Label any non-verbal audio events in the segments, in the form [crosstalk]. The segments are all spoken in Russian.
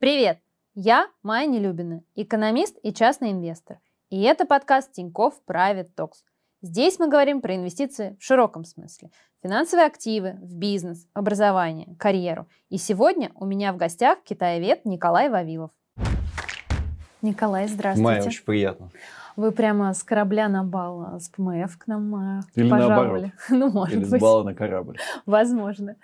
Привет! Я Майя Нелюбина, экономист и частный инвестор. И это подкаст Тинькофф Private Talks. Здесь мы говорим про инвестиции в широком смысле. Финансовые активы, в бизнес, образование, карьеру. И сегодня у меня в гостях китаевед Николай Вавилов. Николай, здравствуйте. Майя, очень приятно. Вы прямо с корабля на бал с ПМФ к нам э, Или пожаловали. [laughs] Ну, может Или быть. с бала на корабль. Возможно.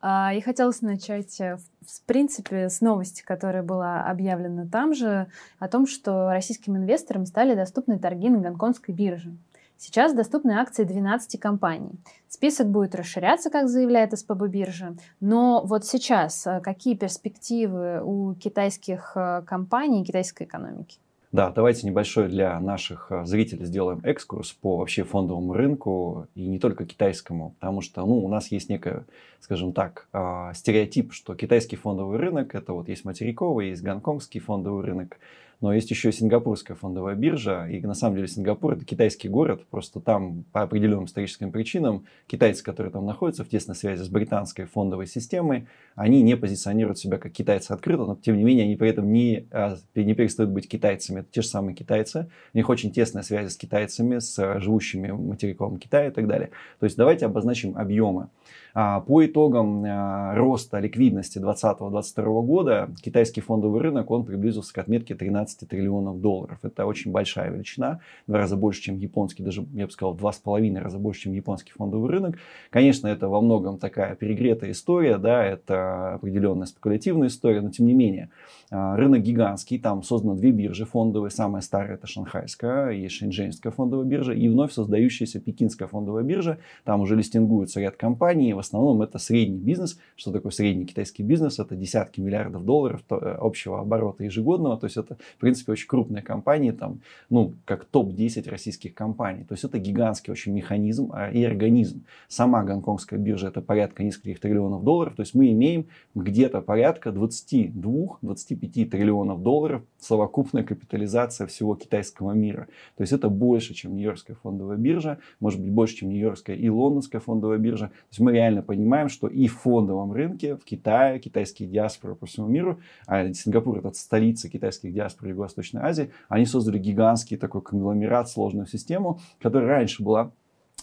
А, и хотелось начать, э, в принципе, с новости, которая была объявлена там же, о том, что российским инвесторам стали доступны торги на гонконгской бирже. Сейчас доступны акции 12 компаний. Список будет расширяться, как заявляет СПБ биржа. Но вот сейчас э, какие перспективы у китайских компаний и китайской экономики? Да, давайте небольшой для наших э, зрителей сделаем экскурс по вообще фондовому рынку и не только китайскому, потому что ну, у нас есть некая, скажем так, а, стереотип, что китайский фондовый рынок это вот есть материковый, есть гонконгский фондовый рынок, но есть еще сингапурская фондовая биржа, и на самом деле Сингапур это китайский город, просто там по определенным историческим причинам китайцы, которые там находятся в тесной связи с британской фондовой системой, они не позиционируют себя как китайцы открыто, но тем не менее они при этом не, а, не перестают быть китайцами, это те же самые китайцы, у них очень тесная связь с китайцами, с живущими в материковом Китае и так далее. То есть давайте обозначим объемы. А, по итогам а, роста ликвидности 2020-2022 года китайский фондовый рынок он приблизился к отметке 13 триллионов долларов. Это очень большая величина, в два раза больше, чем японский, даже, я бы сказал, в два с половиной раза больше, чем японский фондовый рынок. Конечно, это во многом такая перегретая история, да, это определенная спекулятивная история, но тем не менее, а, рынок гигантский, там создано две биржи фондовые, самая старая это шанхайская и шэньчжэньская фондовая биржа, и вновь создающаяся пекинская фондовая биржа, там уже листингуются ряд компаний, в основном это средний бизнес. Что такое средний китайский бизнес? Это десятки миллиардов долларов э, общего оборота ежегодного. То есть это, в принципе, очень крупные компании, там, ну, как топ-10 российских компаний. То есть это гигантский очень механизм а, и организм. Сама гонконгская биржа это порядка нескольких триллионов долларов. То есть мы имеем где-то порядка 22-25 триллионов долларов совокупная капитализация всего китайского мира. То есть это больше, чем Нью-Йоркская фондовая биржа, может быть больше, чем Нью-Йоркская и Лондонская фондовая биржа. То есть мы реально реально понимаем, что и в фондовом рынке, в Китае, китайские диаспоры по всему миру, а Сингапур это столица китайских диаспор Юго-Восточной Азии, они создали гигантский такой конгломерат, сложную систему, которая раньше была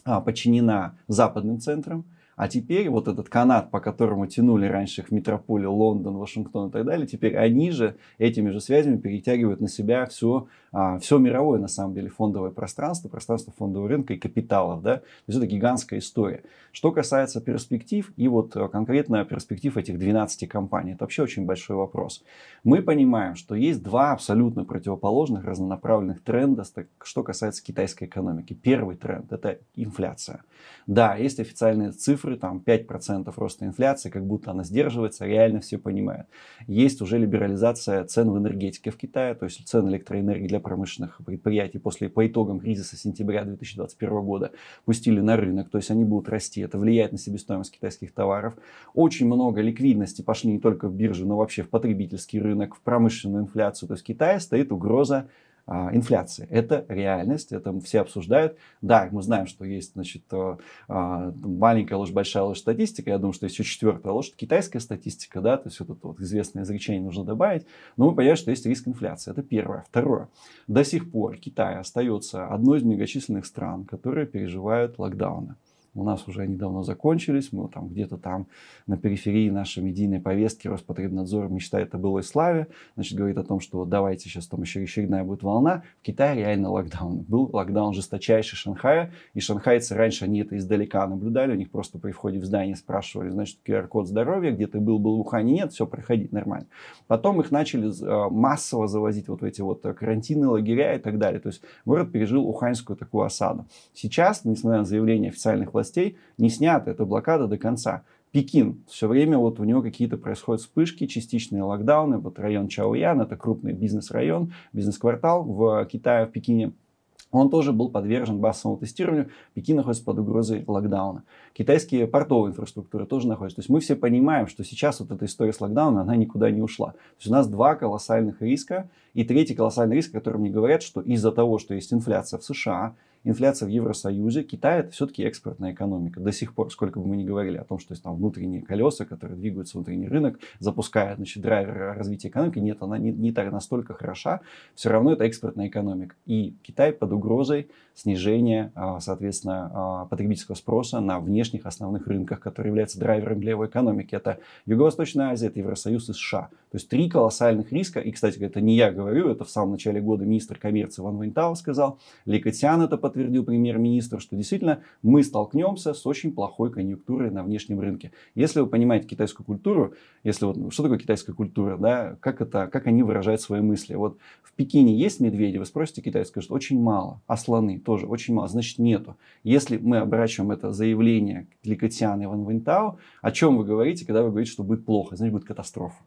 а, подчинена западным центрам, а теперь вот этот канат, по которому тянули раньше их метрополии Лондон, Вашингтон и так далее, теперь они же этими же связями перетягивают на себя все, а, все мировое, на самом деле, фондовое пространство, пространство фондового рынка и капиталов. Да? То есть это гигантская история. Что касается перспектив, и вот а, конкретно перспектив этих 12 компаний, это вообще очень большой вопрос. Мы понимаем, что есть два абсолютно противоположных разнонаправленных тренда, что касается китайской экономики. Первый тренд – это инфляция. Да, есть официальные цифры, там 5% роста инфляции, как будто она сдерживается, реально все понимают. Есть уже либерализация цен в энергетике в Китае, то есть цены электроэнергии для промышленных предприятий после, по итогам кризиса сентября 2021 года пустили на рынок, то есть они будут расти, это влияет на себестоимость китайских товаров. Очень много ликвидности пошли не только в биржу, но вообще в потребительский рынок, в промышленную инфляцию, то есть в Китае стоит угроза инфляции. Это реальность, это все обсуждают. Да, мы знаем, что есть значит, а, а, маленькая ложь, большая ложь статистика. Я думаю, что есть еще четвертая ложь, китайская статистика, да, то есть вот это вот известное изречение нужно добавить. Но мы понимаем, что есть риск инфляции. Это первое. Второе. До сих пор Китай остается одной из многочисленных стран, которые переживают локдауны. У нас уже они давно закончились, мы там где-то там на периферии нашей медийной повестки Роспотребнадзор мечтает о былой славе, значит, говорит о том, что вот давайте сейчас там еще очередная будет волна. В Китае реально локдаун. Был локдаун жесточайший Шанхая, и шанхайцы раньше они это издалека наблюдали, у них просто при входе в здание спрашивали, значит, QR-код здоровья, где ты был, был в Ухане, нет, все, проходить нормально. Потом их начали э, массово завозить вот в эти вот карантинные лагеря и так далее. То есть город пережил уханьскую такую осаду. Сейчас, несмотря на заявление официальных властей, властей не снята эта блокада до конца. Пекин, все время вот у него какие-то происходят вспышки, частичные локдауны. Вот район Чаоян, это крупный бизнес-район, бизнес-квартал в Китае, в Пекине. Он тоже был подвержен массовому тестированию. Пекин находится под угрозой локдауна. Китайские портовые инфраструктуры тоже находятся. То есть мы все понимаем, что сейчас вот эта история с локдауном, она никуда не ушла. То есть у нас два колоссальных риска. И третий колоссальный риск, о котором мне говорят, что из-за того, что есть инфляция в США, инфляция в Евросоюзе, Китай это все-таки экспортная экономика. До сих пор, сколько бы мы ни говорили о том, что есть там внутренние колеса, которые двигаются внутренний рынок, запускают значит, драйвер развития экономики, нет, она не, не так настолько хороша, все равно это экспортная экономика. И Китай под угрозой снижения, а, соответственно, а, потребительского спроса на внешних основных рынках, которые являются драйвером для его экономики. Это Юго-Восточная Азия, это Евросоюз и США. То есть три колоссальных риска. И, кстати, это не я говорю, это в самом начале года министр коммерции Ван Вейнтау сказал. Ли это подтвердил премьер-министр, что действительно мы столкнемся с очень плохой конъюнктурой на внешнем рынке. Если вы понимаете китайскую культуру, если вот, что такое китайская культура, да, как, это, как они выражают свои мысли. Вот в Пекине есть медведи, вы спросите китайцы, скажут, очень мало, а слоны тоже очень мало, значит нету. Если мы оборачиваем это заявление Ликотиана и Ван Винтау, о чем вы говорите, когда вы говорите, что будет плохо, значит будет катастрофа.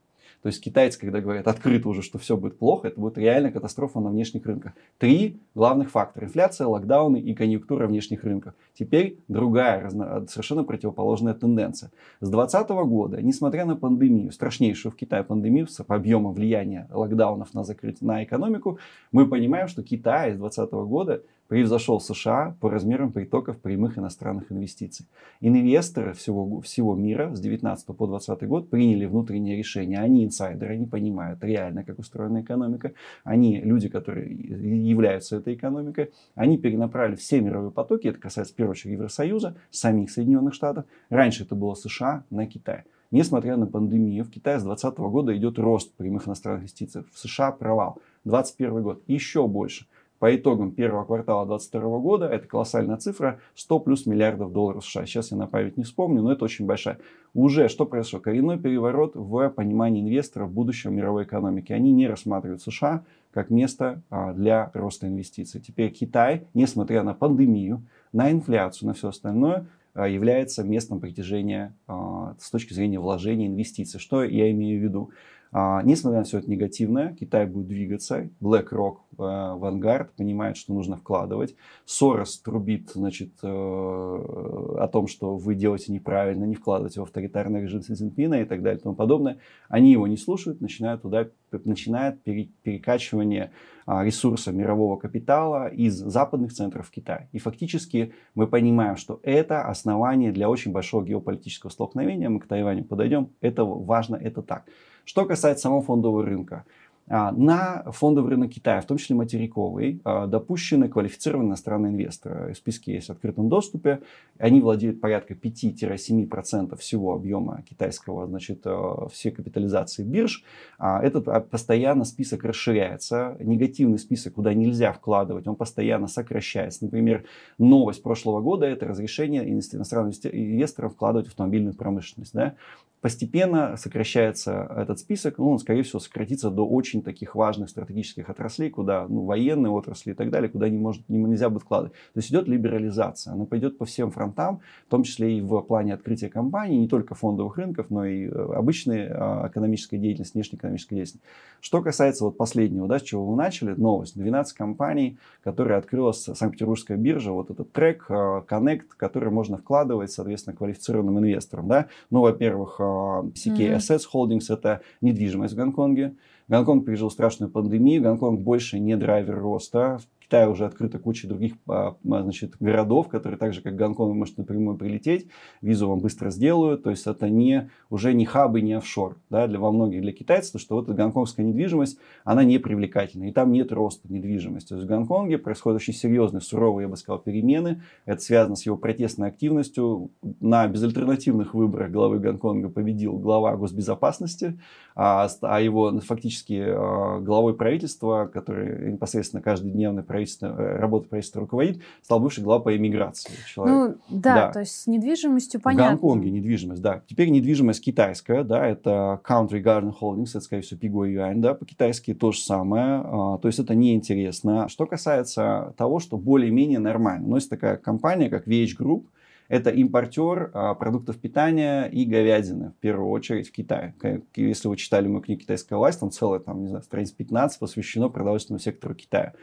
То есть китайцы, когда говорят открыто уже, что все будет плохо, это будет реально катастрофа на внешних рынках. Три главных фактора. Инфляция, локдауны и конъюнктура внешних рынков. Теперь другая, совершенно противоположная тенденция. С 2020 года, несмотря на пандемию, страшнейшую в Китае пандемию с объемом влияния локдаунов на закрытие на экономику, мы понимаем, что Китай с 2020 года превзошел США по размерам притоков прямых иностранных инвестиций. Инвесторы всего, всего мира с 19 по 20 год приняли внутреннее решение. Они инсайдеры, они понимают реально, как устроена экономика. Они люди, которые являются этой экономикой. Они перенаправили все мировые потоки, это касается в первую очередь Евросоюза, самих Соединенных Штатов. Раньше это было США на Китай. Несмотря на пандемию, в Китае с 2020 года идет рост прямых иностранных инвестиций. В США провал. 2021 год еще больше по итогам первого квартала 2022 года, это колоссальная цифра, 100 плюс миллиардов долларов США. Сейчас я на память не вспомню, но это очень большая. Уже что произошло? Коренной переворот в понимании инвесторов будущего мировой экономики. Они не рассматривают США как место а, для роста инвестиций. Теперь Китай, несмотря на пандемию, на инфляцию, на все остальное, а, является местом притяжения а, с точки зрения вложения инвестиций. Что я имею в виду? А, несмотря на все это негативное, Китай будет двигаться. BlackRock, э, Vanguard понимает, что нужно вкладывать. Сорос трубит значит, э, о том, что вы делаете неправильно, не вкладываете в авторитарный режим Си Цзиньпина и так далее и тому подобное. Они его не слушают, начинают туда начинает перекачивание а, ресурса мирового капитала из западных центров в Китай. И фактически мы понимаем, что это основание для очень большого геополитического столкновения. Мы к Тайваню подойдем. Это важно, это так. Что касается самого фондового рынка. А, на фондовый рынок Китая, в том числе материковый, а, допущены квалифицированные иностранные инвесторы. Списки есть в открытом доступе. Они владеют порядка 5-7% всего объема китайского, значит, а, всей капитализации бирж. Этот постоянно список расширяется. Негативный список, куда нельзя вкладывать, он постоянно сокращается. Например, новость прошлого года – это разрешение иностранным инвесторам вкладывать в автомобильную промышленность. Да? Постепенно сокращается этот список, ну, он, скорее всего, сократится до очень таких важных стратегических отраслей, куда, ну, военные отрасли и так далее, куда не может, не, нельзя будет вкладывать. То есть идет либерализация, она пойдет по всем фронтам, в том числе и в плане открытия компаний, не только фондовых рынков, но и э, обычной а, экономической деятельности, внешнеэкономической деятельности. Что касается вот последнего, да, с чего вы начали, новость. 12 компаний, которые открыла Санкт-Петербургская биржа, вот этот трек, а, Connect, который можно вкладывать, соответственно, квалифицированным инвесторам. Да? Ну, во-первых, а, CK Assets Holdings, это недвижимость в Гонконге. Гонконг пережил страшную пандемию, Гонконг больше не драйвер роста. Китае уже открыта куча других а, а, значит, городов, которые так же, как Гонконг, может напрямую прилететь, визу вам быстро сделают. То есть это не, уже не хабы, не офшор. Да, для, во многих для китайцев, что вот эта гонконгская недвижимость, она не привлекательна. И там нет роста недвижимости. То есть в Гонконге происходят очень серьезные, суровые, я бы сказал, перемены. Это связано с его протестной активностью. На безальтернативных выборах главы Гонконга победил глава госбезопасности, а, а его фактически а, главой правительства, который непосредственно каждодневный правительство правительства, э, работы правительства руководит, стал бывший глава по эмиграции. Человек. Ну, да, да, то есть с недвижимостью понятно. В Гонконге недвижимость, да. Теперь недвижимость китайская, да, это Country Garden Holdings, это, скорее всего, Пиго Юань, да, по-китайски то же самое, а, то есть это неинтересно. Что касается того, что более-менее нормально, но есть такая компания, как VH Group, это импортер а, продуктов питания и говядины, в первую очередь в Китае. Если вы читали мою книгу «Китайская власть», там целая, там, не знаю, страниц 15 посвящено продовольственному сектору Китая.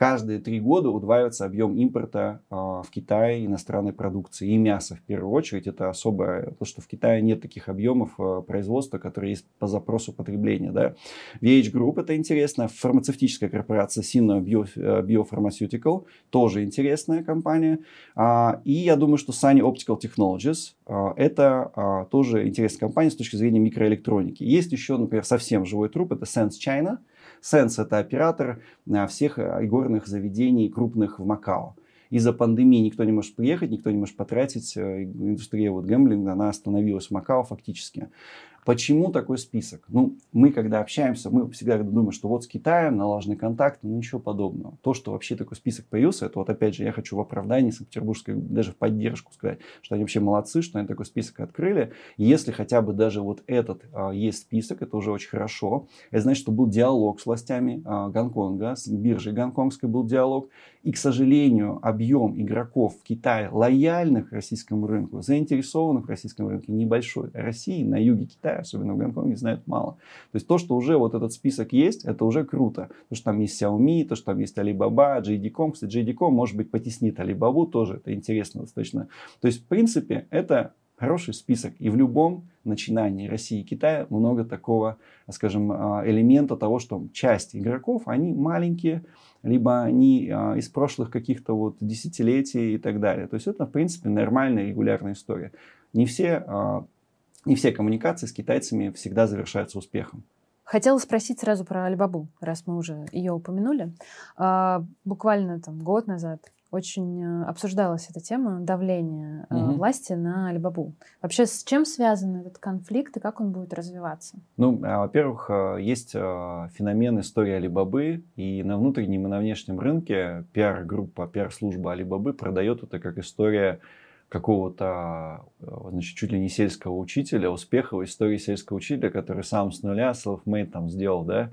Каждые три года удваивается объем импорта э, в Китай иностранной продукции и мяса в первую очередь. Это особое, то, что в Китае нет таких объемов э, производства, которые есть по запросу потребления. Да. VH Group это интересно, фармацевтическая корпорация Sino Bio, Biopharmaceutical, тоже интересная компания. А, и я думаю, что Sunny Optical Technologies а, это а, тоже интересная компания с точки зрения микроэлектроники. Есть еще, например, совсем живой труп, это Sense China – Сенс – это оператор а, всех а, игорных заведений крупных в Макао. Из-за пандемии никто не может приехать, никто не может потратить. Э, индустрия вот гэмблинга, она остановилась в Макао фактически. Почему такой список? Ну, мы, когда общаемся, мы всегда думаем, что вот с Китаем налаженный контакт, но ничего подобного. То, что вообще такой список появился, это вот опять же, я хочу в оправдании Санкт-Петербургской, даже в поддержку сказать, что они вообще молодцы, что они такой список открыли. Если хотя бы даже вот этот а, есть список, это уже очень хорошо. Это значит, что был диалог с властями а, Гонконга, с биржей гонконгской был диалог. И, к сожалению, объем игроков в Китае, лояльных российскому рынку, заинтересованных в российском рынке, небольшой. России на юге Китая, особенно в Гонконге, знают мало. То есть то, что уже вот этот список есть, это уже круто. То, что там есть Xiaomi, то, что там есть Alibaba, JD.com. Кстати, JD.com, может быть, потеснит Alibaba тоже. Это интересно достаточно. То есть, в принципе, это хороший список. И в любом начинании России и Китая много такого, скажем, а, элемента того, что часть игроков, они маленькие, либо они а, из прошлых каких-то вот десятилетий и так далее. То есть это, в принципе, нормальная, регулярная история. Не все, а, не все коммуникации с китайцами всегда завершаются успехом. Хотела спросить сразу про Алибабу, раз мы уже ее упомянули. Буквально там год назад очень э, обсуждалась эта тема давления угу. власти на Алибабу. Вообще, с чем связан этот конфликт и как он будет развиваться? Ну, а, во-первых, э, есть феномен истории Алибабы, и на внутреннем и на внешнем рынке пиар-группа, пиар-служба Алибабы продает это как история какого-то, значит, чуть ли не сельского учителя, успеха истории сельского учителя, который сам с нуля, self-made там сделал, да,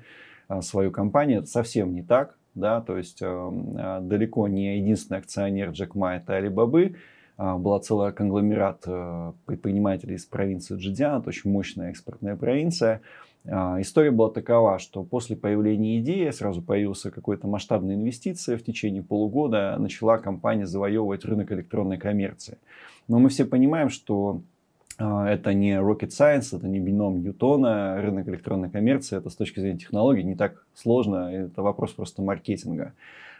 свою компанию. Это совсем не так да, то есть э, далеко не единственный акционер Джек Ма это Алибабы, э, была целая конгломерат э, предпринимателей из провинции Джидиан, это очень мощная экспортная провинция. Э, история была такова, что после появления идеи сразу появился какой-то масштабная инвестиция, в течение полугода начала компания завоевывать рынок электронной коммерции. Но мы все понимаем, что а, это не rocket science, это не бином Ньютона, рынок электронной коммерции, это с точки зрения технологий не так сложно, это вопрос просто маркетинга.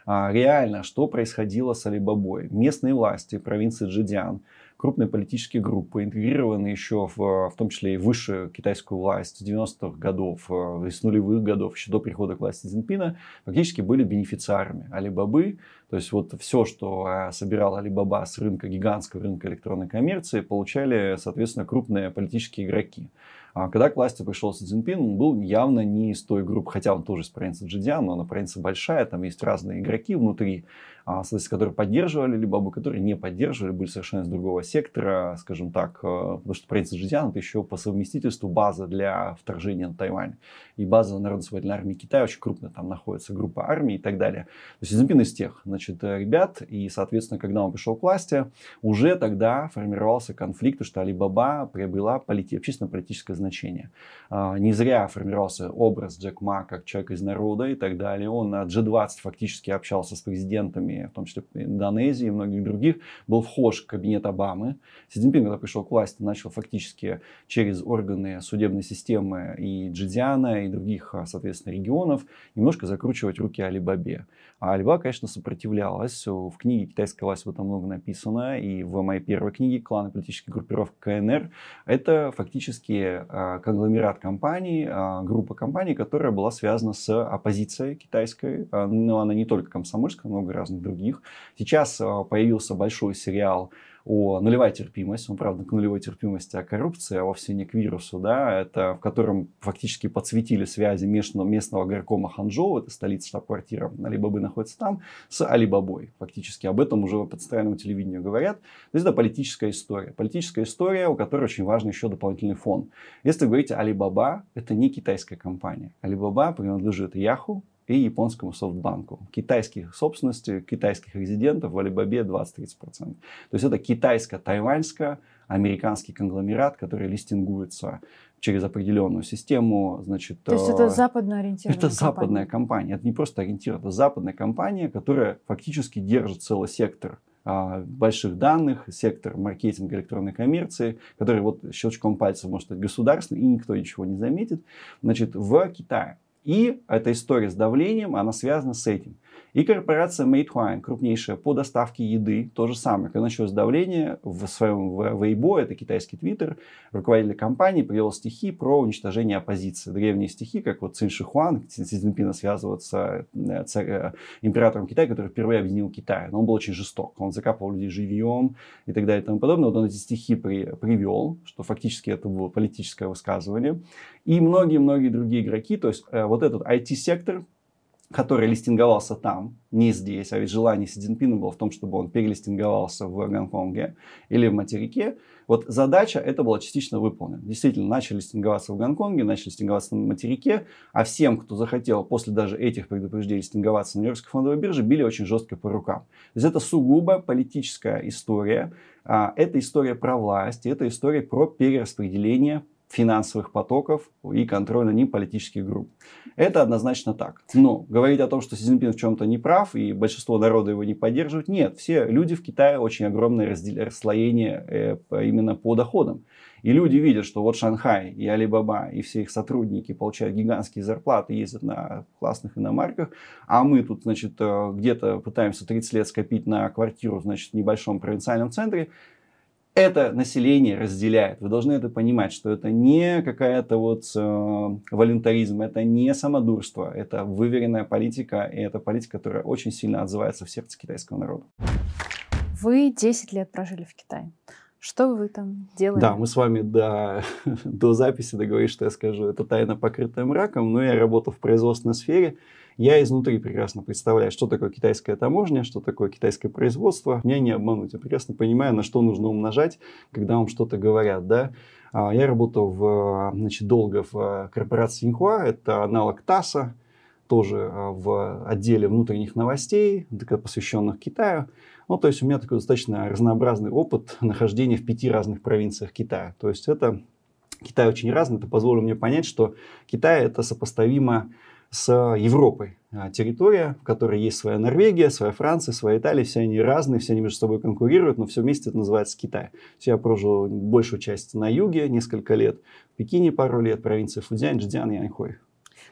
А реально, что происходило с Алибабой? Местные власти провинции Джидиан крупные политические группы, интегрированные еще в, в том числе и высшую китайскую власть с 90-х годов, э, с нулевых годов, еще до прихода к власти Цзиньпина, фактически были бенефициарами Алибабы. То есть вот все, что э, собирал Алибаба с рынка, гигантского рынка электронной коммерции, получали, соответственно, крупные политические игроки. А когда к власти пришел Си Цзиньпин, он был явно не из той группы, хотя он тоже из провинции Джидиан, но она провинция большая, там есть разные игроки внутри. А, соответственно, которые поддерживали Либабу, которые не поддерживали, были совершенно из другого сектора, скажем так, э, потому что провинция Джидиан это еще по совместительству база для вторжения на Тайвань. И база Народно-освободительной армии Китая очень крупная, там находится группа армий и так далее. То есть Цзиньпин из тех, значит, э, ребят, и, соответственно, когда он пришел к власти, уже тогда формировался конфликт, что Алибаба приобрела полити- общественно-политическое значение. А, не зря формировался образ Джек Ма как человек из народа и так далее. Он на G20 фактически общался с президентами в том числе Индонезии и многих других, был вхож в кабинет Обамы. Си Цзиньпин, когда пришел к власти, начал фактически через органы судебной системы и Джидиана, и других, а, соответственно, регионов немножко закручивать руки Алибабе. А Альба, конечно, сопротивлялась. В книге «Китайская власть» об этом много написано. И в моей первой книге «Клан и политических группировок КНР» это фактически конгломерат компаний, а, группа компаний, которая была связана с оппозицией китайской. Но она не только комсомольская, много разных других. Сейчас появился большой сериал о нулевой терпимости, он, правда, к нулевой терпимости о коррупции, а вовсе не к вирусу, да, это в котором фактически подсветили связи местного, местного горкома Ханчжоу, это столица штаб-квартира Алибабы находится там, с Алибабой. Фактически об этом уже по центральному телевидению говорят. То есть это политическая история. Политическая история, у которой очень важен еще дополнительный фон. Если вы говорите Алибаба, это не китайская компания. Алибаба принадлежит Яху, и японскому софтбанку. Китайских собственности, китайских резидентов в Алибабе 20-30%. То есть это китайско-тайваньская американский конгломерат, который листингуется через определенную систему, значит... То есть это западно ориентированная Это компания. западная компания. Это не просто ориентир, это западная компания, которая фактически держит целый сектор а, больших данных, сектор маркетинга электронной коммерции, который вот щелчком пальца может стать государственным, и никто ничего не заметит, значит, в Китае. И эта история с давлением, она связана с этим. И корпорация Meituan, крупнейшая по доставке еды, то же самое. Когда началось давление в своем Weibo, это китайский твиттер, руководитель компании привел стихи про уничтожение оппозиции. Древние стихи, как вот Цин Шихуан, Си Цзиньпина связывают с э, царь, э, императором Китая, который впервые объединил Китай. Но он был очень жесток. Он закапывал людей живьем и так далее и тому подобное. Вот он эти стихи при, привел, что фактически это было политическое высказывание. И многие-многие другие игроки, то есть э, вот этот IT-сектор, который листинговался там, не здесь, а ведь желание Си Цзиньпина было в том, чтобы он перелистинговался в Гонконге или в материке. Вот задача эта была частично выполнена. Действительно, начали листинговаться в Гонконге, начали листинговаться на материке, а всем, кто захотел после даже этих предупреждений листинговаться на Нью-Йоркской фондовой бирже, били очень жестко по рукам. То есть это сугубо политическая история, а, это история про власть, это история про перераспределение финансовых потоков и контроль над ним политических групп. Это однозначно так. Но говорить о том, что Си Цзиньпин в чем-то не прав и большинство народа его не поддерживает, нет. Все люди в Китае очень огромное расслоение э, именно по доходам. И люди видят, что вот Шанхай и Алибаба и все их сотрудники получают гигантские зарплаты, ездят на классных иномарках, а мы тут, значит, э, где-то пытаемся 30 лет скопить на квартиру, значит, в небольшом провинциальном центре это население разделяет. Вы должны это понимать, что это не какая-то вот э, волюнтаризм, это не самодурство, это выверенная политика, и это политика, которая очень сильно отзывается в сердце китайского народа. Вы 10 лет прожили в Китае. Что вы там делали? Да, мы с вами до, до записи договорились, что я скажу, это тайна покрытая мраком, но я работал в производственной сфере, я изнутри прекрасно представляю, что такое китайская таможня, что такое китайское производство. Меня не обмануть. Я прекрасно понимаю, на что нужно умножать, когда вам что-то говорят. Да? А, я работал в, значит, долго в корпорации Инхуа, это аналог ТАСа, тоже а, в отделе внутренних новостей, посвященных Китаю. Ну, то есть у меня такой достаточно разнообразный опыт нахождения в пяти разных провинциях Китая. То есть это Китай очень разный. Это позволило мне понять, что Китай это сопоставимо с Европой. А, территория, в которой есть своя Норвегия, своя Франция, своя Италия, все они разные, все они между собой конкурируют, но все вместе это называется Китай. Я прожил большую часть на юге, несколько лет, в Пекине пару лет, провинция Фудзянь, Джидзян и Аньхой.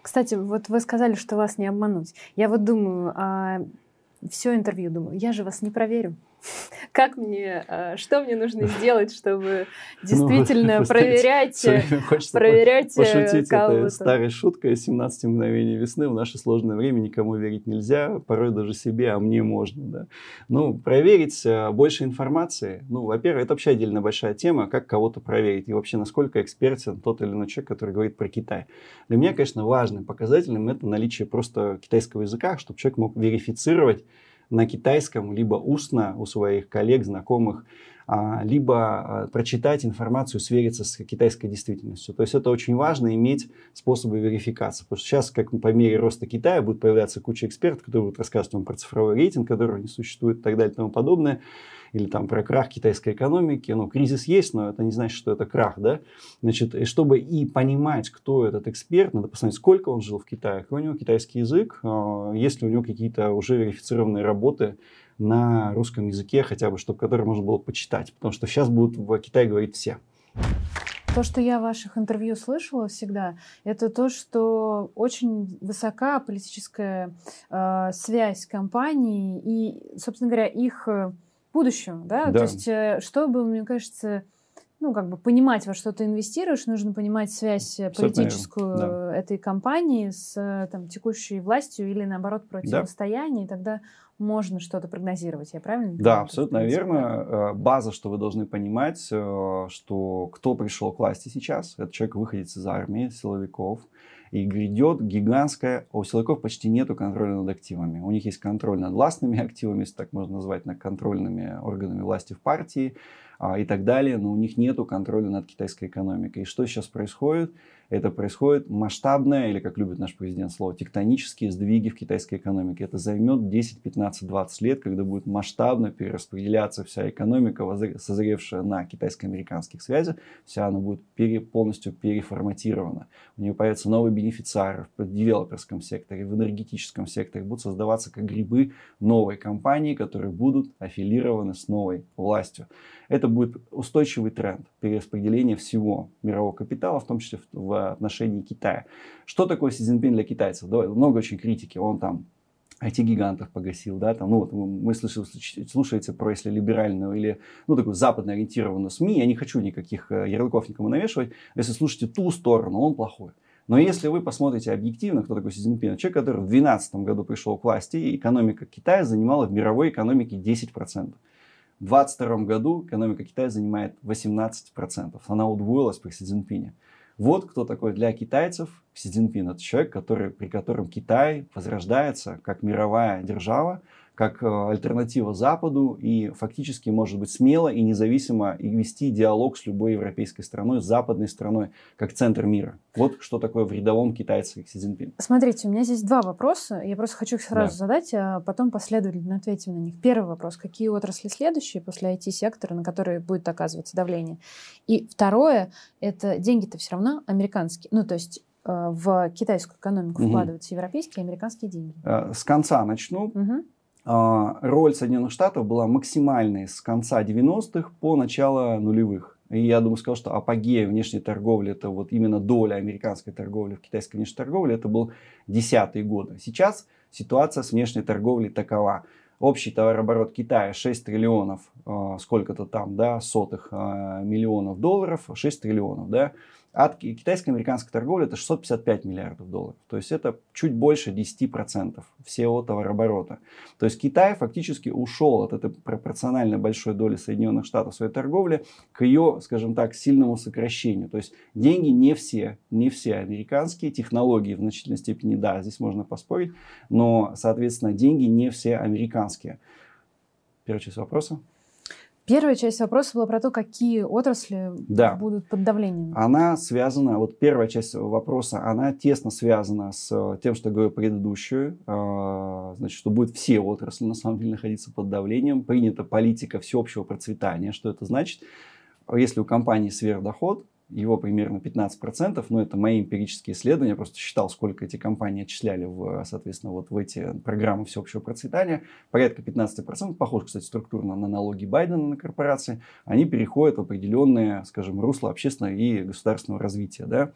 Кстати, вот вы сказали, что вас не обмануть. Я вот думаю, а все интервью думаю, я же вас не проверю. [laughs] Как мне, а, что мне нужно [laughs] сделать, чтобы [laughs] ну, действительно ну, проверять, проверять э, пошутить этой старой шуткой 17 мгновений весны. В наше сложное время никому верить нельзя, порой даже себе, а мне можно. Да? Ну, проверить э, больше информации. Ну, во-первых, это вообще отдельно большая тема, как кого-то проверить. И вообще, насколько экспертен тот или иной человек, который говорит про Китай. Для меня, конечно, важным показателем это наличие просто китайского языка, чтобы человек мог верифицировать на китайском, либо устно у своих коллег, знакомых, а, либо а, прочитать информацию, свериться с китайской действительностью. То есть это очень важно иметь способы верификации. Потому что сейчас, как по мере роста Китая, будет появляться куча экспертов, которые будут рассказывать вам про цифровой рейтинг, который не существует и так далее и тому подобное или там про крах китайской экономики. Ну, кризис есть, но это не значит, что это крах, да. Значит, и чтобы и понимать, кто этот эксперт, надо посмотреть, сколько он жил в Китае, какой у него китайский язык, а, есть ли у него какие-то уже верифицированные работы на русском языке, хотя бы, чтобы которые можно было почитать. Потому что сейчас будут в Китае говорить все. То, что я в ваших интервью слышала всегда, это то, что очень высока политическая э, связь компаний и, собственно говоря, их э, будущего, да? да. То есть, э, чтобы, мне кажется, ну, как бы понимать, во что ты инвестируешь, нужно понимать связь э, политическую да. этой компании с э, там, текущей властью или, наоборот, противостояние, да. и тогда можно что-то прогнозировать, я правильно понимаю? Да, абсолютно верно. База, что вы должны понимать, что кто пришел к власти сейчас, это человек выходит из армии, силовиков, и грядет гигантская, у силовиков почти нету контроля над активами. У них есть контроль над властными активами, если так можно назвать, над контрольными органами власти в партии, а, и так далее, но у них нет контроля над китайской экономикой. И что сейчас происходит? это происходит масштабное, или как любит наш президент слово, тектонические сдвиги в китайской экономике. Это займет 10, 15, 20 лет, когда будет масштабно перераспределяться вся экономика, созревшая на китайско-американских связях, вся она будет пере, полностью переформатирована. У нее появятся новые бенефициары в девелоперском секторе, в энергетическом секторе, будут создаваться как грибы новые компании, которые будут аффилированы с новой властью. Это будет устойчивый тренд перераспределения всего мирового капитала, в том числе в отношении Китая. Что такое Си Цзиньпин для китайцев? Много очень критики. Он там IT-гигантов погасил, да, там, ну, вот мы слушаете, слушаете про, если либеральную или, ну, такую западно ориентированную СМИ, я не хочу никаких э, ярлыков никому навешивать, если слушаете ту сторону, он плохой. Но если вы посмотрите объективно, кто такой Си Цзиньпин, человек, который в 2012 году пришел к власти, и экономика Китая занимала в мировой экономике 10%. В 2022 году экономика Китая занимает 18%. Она удвоилась при Си Цзиньпине. Вот кто такой для китайцев Си Цзиньпин. Это человек, который, при котором Китай возрождается как мировая держава, как э, альтернатива Западу и фактически может быть смело и независимо и вести диалог с любой европейской страной, с западной страной, как центр мира. Вот что такое в рядовом китайце Си Цзиньпин. Смотрите, у меня здесь два вопроса. Я просто хочу их сразу да. задать, а потом последовательно ответим на них. Первый вопрос. Какие отрасли следующие после IT-сектора, на которые будет оказываться давление? И второе, это деньги-то все равно американские. Ну, то есть э, в китайскую экономику угу. вкладываются европейские и американские деньги. Э, с конца начну. Угу. А, роль Соединенных Штатов была максимальной с конца 90-х по начало нулевых. И я думаю, сказал, что апогея внешней торговли, это вот именно доля американской торговли в китайской внешней торговле, это был десятые годы. Сейчас ситуация с внешней торговлей такова. Общий товарооборот Китая 6 триллионов, а, сколько-то там, да, сотых а, миллионов долларов, 6 триллионов, да от китайско-американской торговли это 655 миллиардов долларов. То есть это чуть больше 10% всего товарооборота. То есть Китай фактически ушел от этой пропорционально большой доли Соединенных Штатов своей торговле к ее, скажем так, сильному сокращению. То есть деньги не все, не все американские, технологии в значительной степени, да, здесь можно поспорить, но, соответственно, деньги не все американские. Первая часть вопроса. Первая часть вопроса была про то, какие отрасли да. будут под давлением. Она связана, вот первая часть вопроса, она тесно связана с тем, что я говорил предыдущую, а, значит, что будут все отрасли на самом деле находиться под давлением. Принята политика всеобщего процветания. Что это значит? Если у компании сверхдоход, его примерно 15%, но это мои эмпирические исследования, я просто считал, сколько эти компании отчисляли, в, соответственно, вот в эти программы всеобщего процветания, порядка 15%, похож, кстати, структурно на налоги Байдена на корпорации, они переходят в определенные, скажем, русло общественного и государственного развития. Да?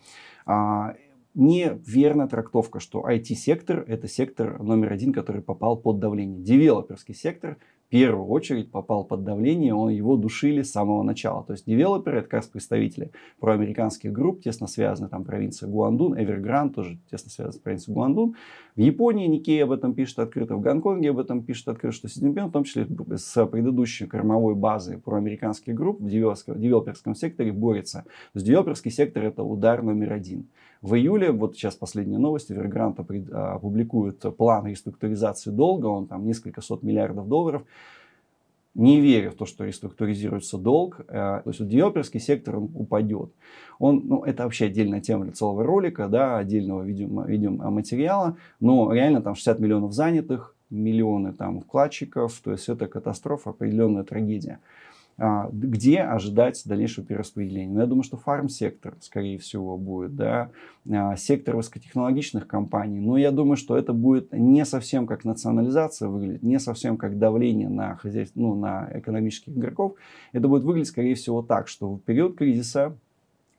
А, неверная трактовка, что IT-сектор – это сектор номер один, который попал под давление. Девелоперский сектор первую очередь попал под давление, он, его душили с самого начала. То есть девелоперы, это как раз представители проамериканских групп, тесно связаны, там провинция Гуандун, Evergrande тоже тесно связана с провинцией Гуандун. В Японии Никей об этом пишет открыто, в Гонконге об этом пишет открыто, что Си Цзиньпин, в том числе с предыдущей кормовой базой проамериканских групп в девелоперском секторе борется. То есть девелоперский сектор это удар номер один. В июле, вот сейчас последние новости, Evergrande опубликует план реструктуризации долга, он там несколько сот миллиардов долларов. Не верю в то, что реструктуризируется долг, э, то есть вот девелоперский сектор он упадет. Он, ну, это вообще отдельная тема для целого ролика, да, отдельного видео, видеоматериала, но реально там 60 миллионов занятых, миллионы там вкладчиков, то есть это катастрофа, определенная трагедия. А, где ожидать дальнейшего перераспределения. Но я думаю, что фарм-сектор, скорее всего, будет, да, а, сектор высокотехнологичных компаний. Но я думаю, что это будет не совсем как национализация выглядеть, не совсем как давление на хозяйство, ну, на экономических игроков. Это будет выглядеть, скорее всего, так, что в период кризиса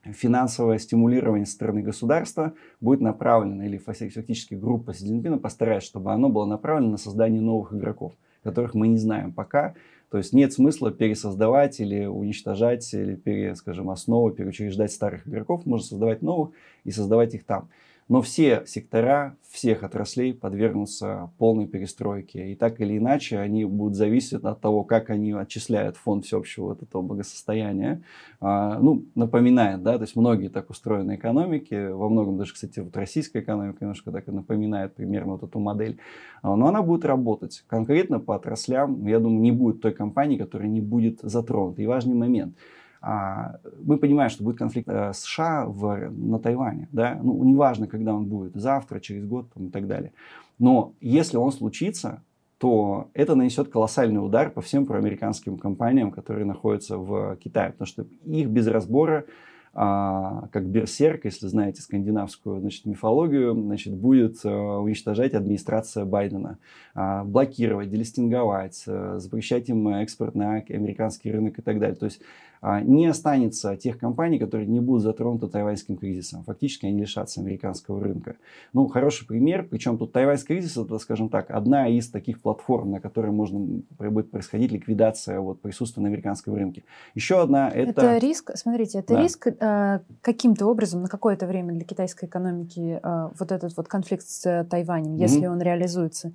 финансовое стимулирование со стороны государства будет направлено, или фактически группа Си Цзиньпина постарается, чтобы оно было направлено на создание новых игроков, которых мы не знаем пока. То есть нет смысла пересоздавать или уничтожать, или, пере, скажем, основы, переучреждать старых игроков. Можно создавать новых и создавать их там. Но все сектора всех отраслей подвергнутся полной перестройке. И так или иначе они будут зависеть от того, как они отчисляют фонд всеобщего вот этого благосостояния. А, ну, напоминает, да, то есть многие так устроены экономики, во многом даже, кстати, вот российская экономика немножко так и напоминает примерно вот эту модель. А, но она будет работать. Конкретно по отраслям, я думаю, не будет той компании, которая не будет затронута. И важный момент – мы понимаем, что будет конфликт э, США в, на Тайване, да, ну, неважно, когда он будет, завтра, через год там, и так далее. Но если он случится, то это нанесет колоссальный удар по всем проамериканским компаниям, которые находятся в Китае, потому что их без разбора а, как берсерк, если знаете скандинавскую значит, мифологию, значит, будет а, уничтожать администрация Байдена, а, блокировать, делистинговать, а, запрещать им экспорт на американский рынок и так далее. То есть а, не останется тех компаний, которые не будут затронуты тайваньским кризисом. Фактически они лишатся американского рынка. Ну, хороший пример, причем тут тайваньский кризис, это, скажем так, одна из таких платформ, на которой можно будет происходить ликвидация вот, присутствия на американском рынке. Еще одна это... Это риск, смотрите, это да. риск э, каким-то образом на какое-то время для китайской экономики э, вот этот вот конфликт с Тайванем, mm-hmm. если он реализуется,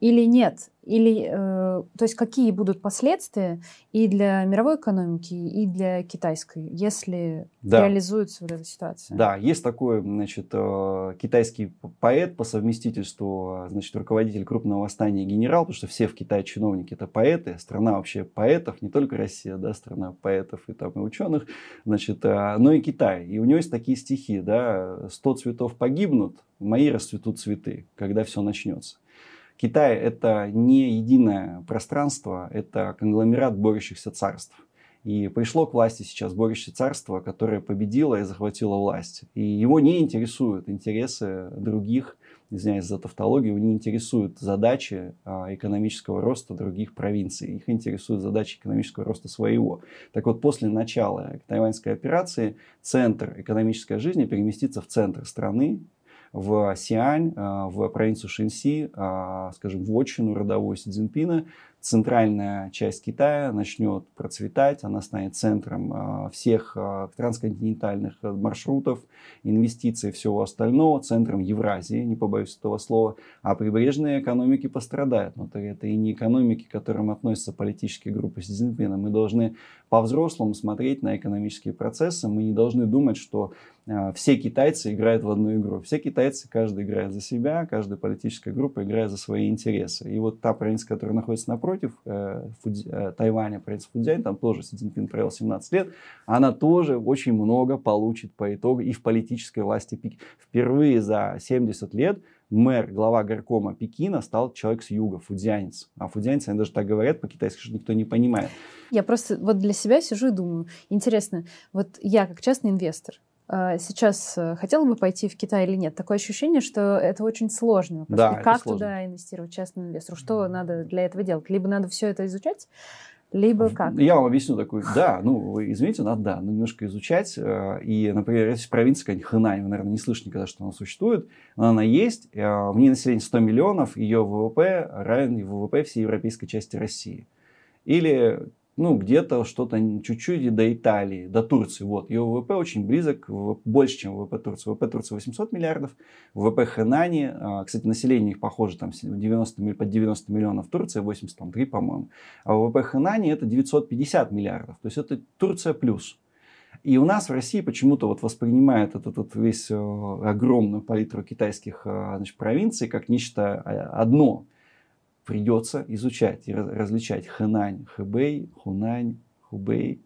или нет? Или, э, то есть какие будут последствия и для мировой экономики, и для китайской, если да. реализуется вот эта ситуация? Да, есть такой, значит, э, китайский поэт по совместительству, значит, руководитель крупного восстания генерал, потому что все в Китае чиновники это поэты, страна вообще поэтов, не только Россия, да, страна поэтов и там и ученых, значит, э, но и Китай. И у него есть такие стихи, да, «Сто цветов погибнут, мои расцветут цветы, когда все начнется». Китай – это не единое пространство, это конгломерат борющихся царств. И пришло к власти сейчас борющее царство, которое победило и захватило власть. И его не интересуют интересы других, извиняюсь за тавтологию, не интересуют задачи а, экономического роста других провинций. Их интересуют задачи экономического роста своего. Так вот, после начала тайваньской операции центр экономической жизни переместится в центр страны, в Сиань, а, в провинцию Шэньси, а, скажем, в отчину родовой Си Цзиньпина, центральная часть Китая начнет процветать, она станет центром а, всех трансконтинентальных маршрутов, инвестиций и всего остального, центром Евразии, не побоюсь этого слова, а прибрежные экономики пострадают. Но это и не экономики, к которым относятся политические группы Си Цзиньпина. Мы должны по-взрослому смотреть на экономические процессы, мы не должны думать, что все китайцы играют в одну игру. Все китайцы, каждый играет за себя, каждая политическая группа играет за свои интересы. И вот та провинция, которая находится напротив э, Фудзи, э, Тайваня, провинция Фудзянь, там тоже Си Цзиньпин провел 17 лет, она тоже очень много получит по итогу и в политической власти Пекина. Впервые за 70 лет мэр, глава горкома Пекина стал человек с юга, фудзянец. А фудзянцы, они даже так говорят по-китайски, что никто не понимает. Я просто вот для себя сижу и думаю, интересно, вот я как частный инвестор, а, сейчас э, хотела бы пойти в Китай или нет? Такое ощущение, что это очень сложно. Да, и как сложно. туда инвестировать частному инвестору? Что надо для этого делать? Либо надо все это изучать, либо как? Я вам объясню такой, да, ну, вы извините, надо, да, немножко изучать. Э, и, например, есть провинция какая-нибудь Хэнань, вы, наверное, не слышали никогда, что она существует, но она есть, э, в ней население 100 миллионов, ее ВВП равен ВВП всей европейской части России. Или ну, где-то что-то чуть-чуть до Италии, до Турции. Вот, ее ВВП очень близок, больше, чем ВВП Турции. ВВП Турции 800 миллиардов, ВВП Хэнани, а, кстати, население их похоже, там 90, под 90 миллионов Турция, 83, по-моему. А ВВП Хэнани это 950 миллиардов. То есть это Турция плюс. И у нас в России почему-то вот воспринимают этот, этот весь э, огромную палитру китайских э, значит, провинций как нечто э, одно – придется изучать и различать Хэнань, Хэбэй, Хунань, Хубэй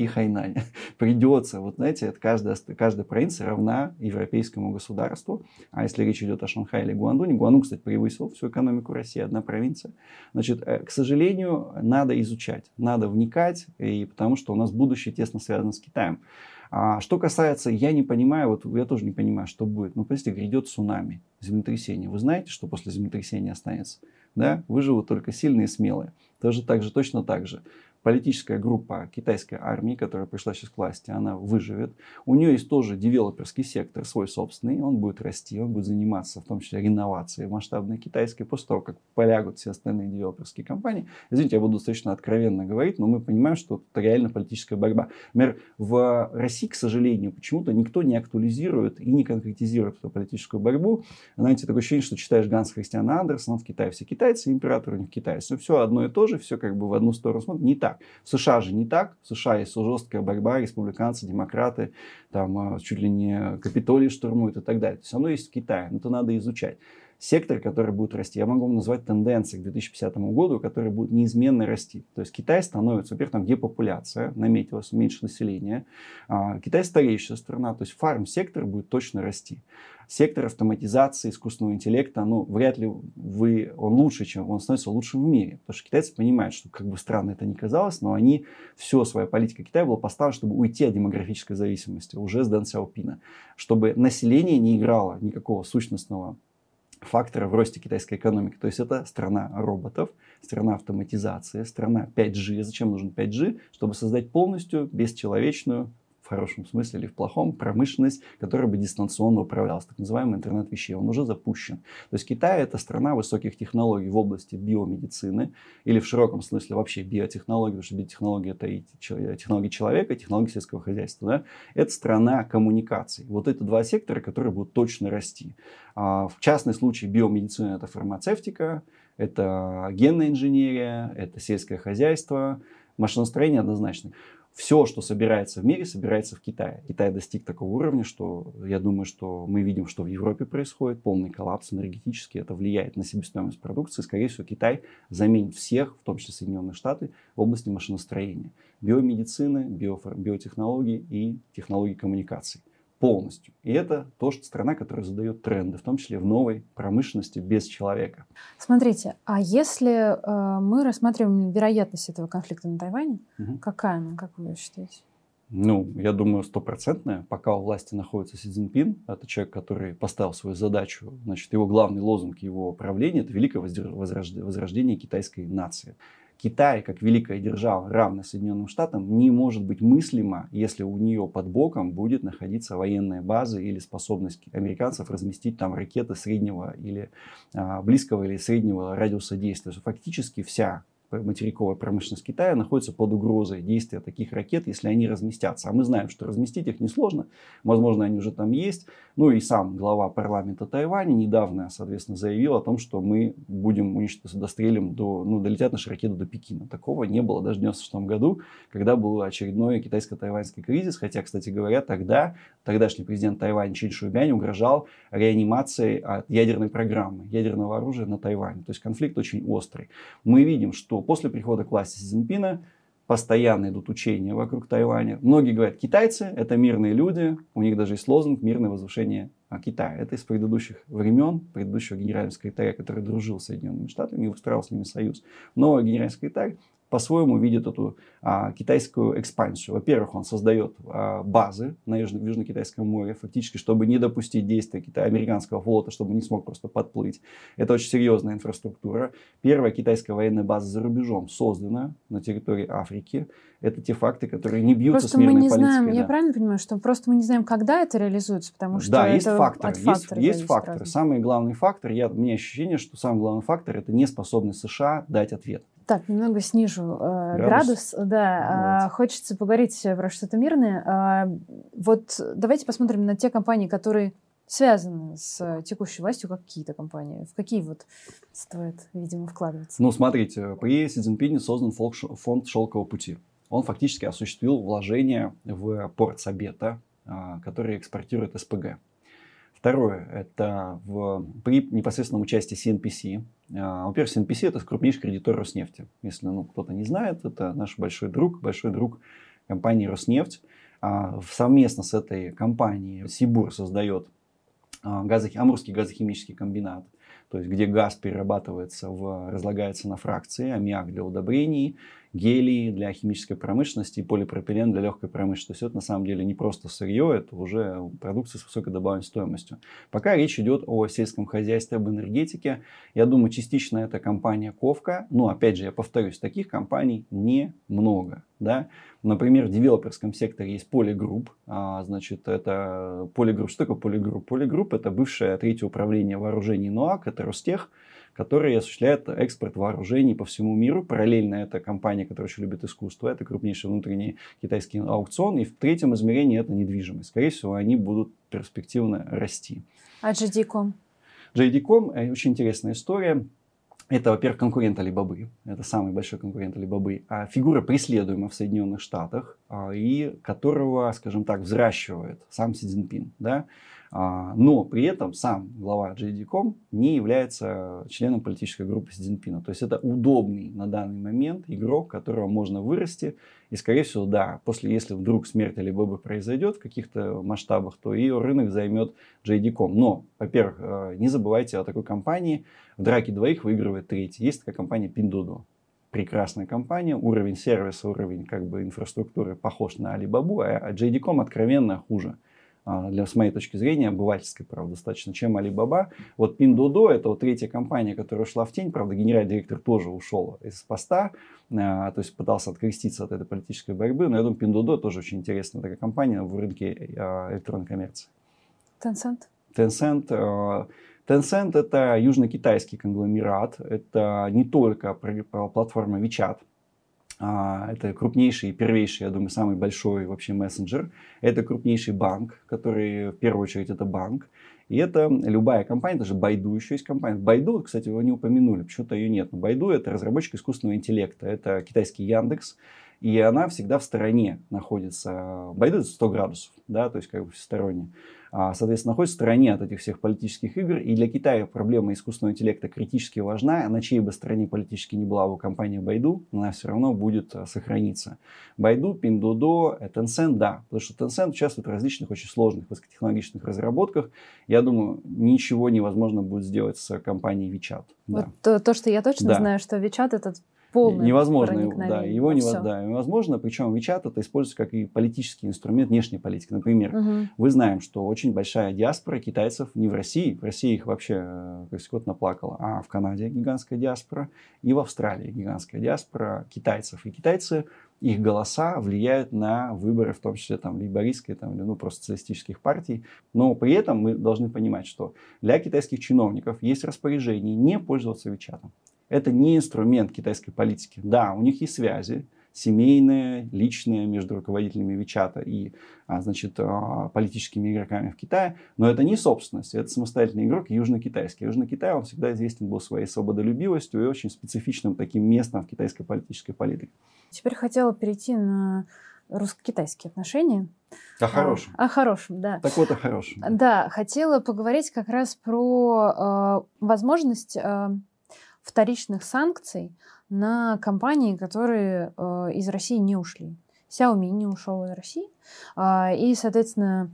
и Хайнань. [laughs] Придется, вот знаете, это каждая, каждая провинция равна европейскому государству. А если речь идет о Шанхае или Гуандуне, Гуандун, кстати, превысил всю экономику России, одна провинция. Значит, э, к сожалению, надо изучать, надо вникать, и потому что у нас будущее тесно связано с Китаем. А что касается, я не понимаю, вот я тоже не понимаю, что будет. Ну, представьте, грядет цунами, землетрясение. Вы знаете, что после землетрясения останется? да, выживут только сильные и смелые. Тоже так же, точно так же. Политическая группа китайской армии, которая пришла сейчас к власти, она выживет. У нее есть тоже девелоперский сектор, свой собственный, он будет расти, он будет заниматься в том числе реновацией масштабной китайской, после того, как полягут все остальные девелоперские компании. Извините, я буду достаточно откровенно говорить, но мы понимаем, что это реально политическая борьба. Например, в России, к сожалению, почему-то никто не актуализирует и не конкретизирует эту политическую борьбу. Знаете, такое ощущение, что читаешь Ганс Христиана Андерсона, в Китае все китайцы, император у них китайцы. Все одно и то же, все как бы в одну сторону смотрит. Не так. В США же не так. В США есть жесткая борьба, республиканцы, демократы, там а, чуть ли не Капитолий штурмуют и так далее. То есть оно есть в Китае, но это надо изучать сектор, который будет расти. Я могу вам назвать тенденции к 2050 году, которые будут неизменно расти. То есть Китай становится, во-первых, там депопуляция, наметилась меньше населения. А, Китай стареющая страна, то есть фарм-сектор будет точно расти. Сектор автоматизации, искусственного интеллекта, ну, вряд ли вы, он лучше, чем он становится лучшим в мире. Потому что китайцы понимают, что как бы странно это ни казалось, но они, все своя политика Китая была поставлена, чтобы уйти от демографической зависимости уже с Дэн Сяопина. Чтобы население не играло никакого сущностного фактора в росте китайской экономики. То есть это страна роботов, страна автоматизации, страна 5G. Зачем нужен 5G? Чтобы создать полностью бесчеловечную хорошем смысле или в плохом, промышленность, которая бы дистанционно управлялась, так называемый интернет вещей, он уже запущен. То есть Китай это страна высоких технологий в области биомедицины или в широком смысле вообще биотехнологий, потому что биотехнология это и технологии человека, и технологии сельского хозяйства. Да? Это страна коммуникаций. Вот это два сектора, которые будут точно расти. А в частный случай биомедицина это фармацевтика, это генная инженерия, это сельское хозяйство, машиностроение однозначно все, что собирается в мире, собирается в Китае. Китай достиг такого уровня, что я думаю, что мы видим, что в Европе происходит полный коллапс энергетический. Это влияет на себестоимость продукции. Скорее всего, Китай заменит всех, в том числе Соединенные Штаты, в области машиностроения, биомедицины, биофар- биотехнологий и технологий коммуникаций полностью. И это тоже страна, которая задает тренды, в том числе в новой промышленности без человека. Смотрите, а если э, мы рассматриваем вероятность этого конфликта на Тайване, угу. какая она, как вы считаете? Ну, я думаю, стопроцентная. Пока у власти находится Си Цзиньпин, это человек, который поставил свою задачу, значит, его главный лозунг его правления – это великое возрождение китайской нации. Китай, как великая держава, равная Соединенным Штатам, не может быть мыслимо, если у нее под боком будет находиться военная база или способность американцев разместить там ракеты среднего или а, близкого или среднего радиуса действия. Фактически вся материковая промышленность Китая находится под угрозой действия таких ракет, если они разместятся. А мы знаем, что разместить их несложно. Возможно, они уже там есть. Ну и сам глава парламента Тайваня недавно, соответственно, заявил о том, что мы будем уничтожить, дострелим до, ну, долетят наши ракеты до Пекина. Такого не было даже в 96 году, когда был очередной китайско-тайваньский кризис. Хотя, кстати говоря, тогда тогдашний президент Тайваня Чин Шуйбянь угрожал реанимацией от ядерной программы, ядерного оружия на Тайване. То есть конфликт очень острый. Мы видим, что после прихода к власти Си Цзиньпина постоянно идут учения вокруг Тайваня. Многие говорят, китайцы – это мирные люди, у них даже есть лозунг «мирное возвышение Китая». Это из предыдущих времен, предыдущего генерального секретаря, который дружил с Соединенными Штатами и устраивал с ними союз. Новый генеральный секретарь по-своему видит эту а, китайскую экспансию. Во-первых, он создает а, базы на Южно- Южно-Китайском море, фактически, чтобы не допустить действия Кита- американского флота, чтобы не смог просто подплыть. Это очень серьезная инфраструктура. Первая китайская военная база за рубежом создана на территории Африки. Это те факты, которые не бьются просто с мирной мы не политикой. знаем, да. я правильно понимаю, что просто мы не знаем, когда это реализуется, потому что да, это есть факторы, от есть, фактора есть факторы. разные. Самый главный фактор, я, у меня ощущение, что самый главный фактор это неспособность США дать ответ. Так, немного снижу э, Градус? градус. Да, э, хочется поговорить про что-то мирное. Э, вот давайте посмотрим на те компании, которые связаны с текущей властью, как какие-то компании. В какие вот стоит, видимо, вкладываться? Ну, смотрите, при Си Цзиньпине создан фонд «Шелкового пути». Он фактически осуществил вложения в порт Сабета, а, который экспортирует СПГ. Второе, это в, при непосредственном участии CNPC. А, Во-первых, CNPC это крупнейший кредитор Роснефти. Если ну, кто-то не знает, это наш большой друг, большой друг компании Роснефть. А, Совместно с этой компанией Сибур создает а, газохи- Амурский газохимический комбинат. то есть где газ перерабатывается, в, разлагается на фракции, аммиак для удобрений, гелий для химической промышленности и полипропилен для легкой промышленности. Это на самом деле не просто сырье, это уже продукция с высокой добавленной стоимостью. Пока речь идет о сельском хозяйстве, об энергетике. Я думаю, частично это компания Ковка. Но опять же, я повторюсь, таких компаний немного. Да? Например, в девелоперском секторе есть полигрупп. А, значит, это полигрупп. Что такое полигрупп? Полигрупп это бывшее третье управление вооружений НОАК, это Ростех который осуществляет экспорт вооружений по всему миру. Параллельно это компания, которая очень любит искусство, это крупнейший внутренний китайский аукцион. И в третьем измерении это недвижимость. Скорее всего, они будут перспективно расти. А JD.com? JD.com э, очень интересная история. Это, во-первых, конкурент Алибабы. Это самый большой конкурент Алибабы. А фигура преследуема в Соединенных Штатах, а, и которого, скажем так, взращивает сам Си Цзиньпин. Да? А, но при этом сам глава JD.com не является членом политической группы Си. То есть это удобный на данный момент игрок, которого можно вырасти. И, скорее всего, да, после, если вдруг смерть Алибабы произойдет в каких-то масштабах, то ее рынок займет JD.com. Но, во-первых, э, не забывайте о такой компании. В драке двоих выигрывает третий. Есть такая компания Pinduoduo прекрасная компания, уровень сервиса, уровень как бы инфраструктуры похож на Alibaba, а JD.com откровенно хуже. А, для, с моей точки зрения, обывательской, правда, достаточно, чем Alibaba. Вот Pinduoduo, это вот третья компания, которая ушла в тень, правда, генеральный директор тоже ушел из поста, а, то есть пытался откреститься от этой политической борьбы, но я думаю, Pinduoduo тоже очень интересная такая компания в рынке а, электронной коммерции. Tencent? Tencent, Tencent это южно-китайский конгломерат, это не только платформа WeChat, это крупнейший, первейший, я думаю, самый большой вообще мессенджер. Это крупнейший банк, который в первую очередь это банк. И это любая компания, даже Байду еще есть компания. Байду, кстати, вы не упомянули, почему-то ее нет. Но Байду это разработчик искусственного интеллекта. Это китайский Яндекс. И она всегда в стороне находится. Байду это 100 градусов, да, то есть как бы всесторонне. А, соответственно, находится в стороне от этих всех политических игр. И для Китая проблема искусственного интеллекта критически важна. На чьей бы стороне политически не была бы компания Байду, она все равно будет а, сохраниться. Байду, Pinduoduo, Tencent, да. Потому что Tencent участвует в различных очень сложных высокотехнологичных разработках. Я думаю, ничего невозможно будет сделать с компанией WeChat. Вот да. то, то, что я точно да. знаю, что WeChat это полное невозможно, да, его невозможно, да, невозможно. Причем WeChat это используется как и политический инструмент внешней политики. Например, угу. мы знаем, что очень большая диаспора китайцев не в России, в России их вообще, э, как сказать, наплакала, а в Канаде гигантская диаспора и в Австралии гигантская диаспора китайцев. И китайцы их голоса влияют на выборы, в том числе там лейбористской, там, ну, просто социалистических партий. Но при этом мы должны понимать, что для китайских чиновников есть распоряжение не пользоваться Вичатом. Это не инструмент китайской политики. Да, у них есть связи, семейные, личные между руководителями Вичата и а, значит, а, политическими игроками в Китае, но это не собственность, это самостоятельный игрок южно-китайский. Южный Китай, он всегда известен был своей свободолюбивостью и очень специфичным таким местом в китайской политической политике. Теперь хотела перейти на русско-китайские отношения. О хорошем. О, о хорошем, да. Так вот, о хорошем. Да, хотела поговорить как раз про э, возможность э, вторичных санкций на компании, которые э, из России не ушли. Xiaomi не ушел из России. Э, и, соответственно,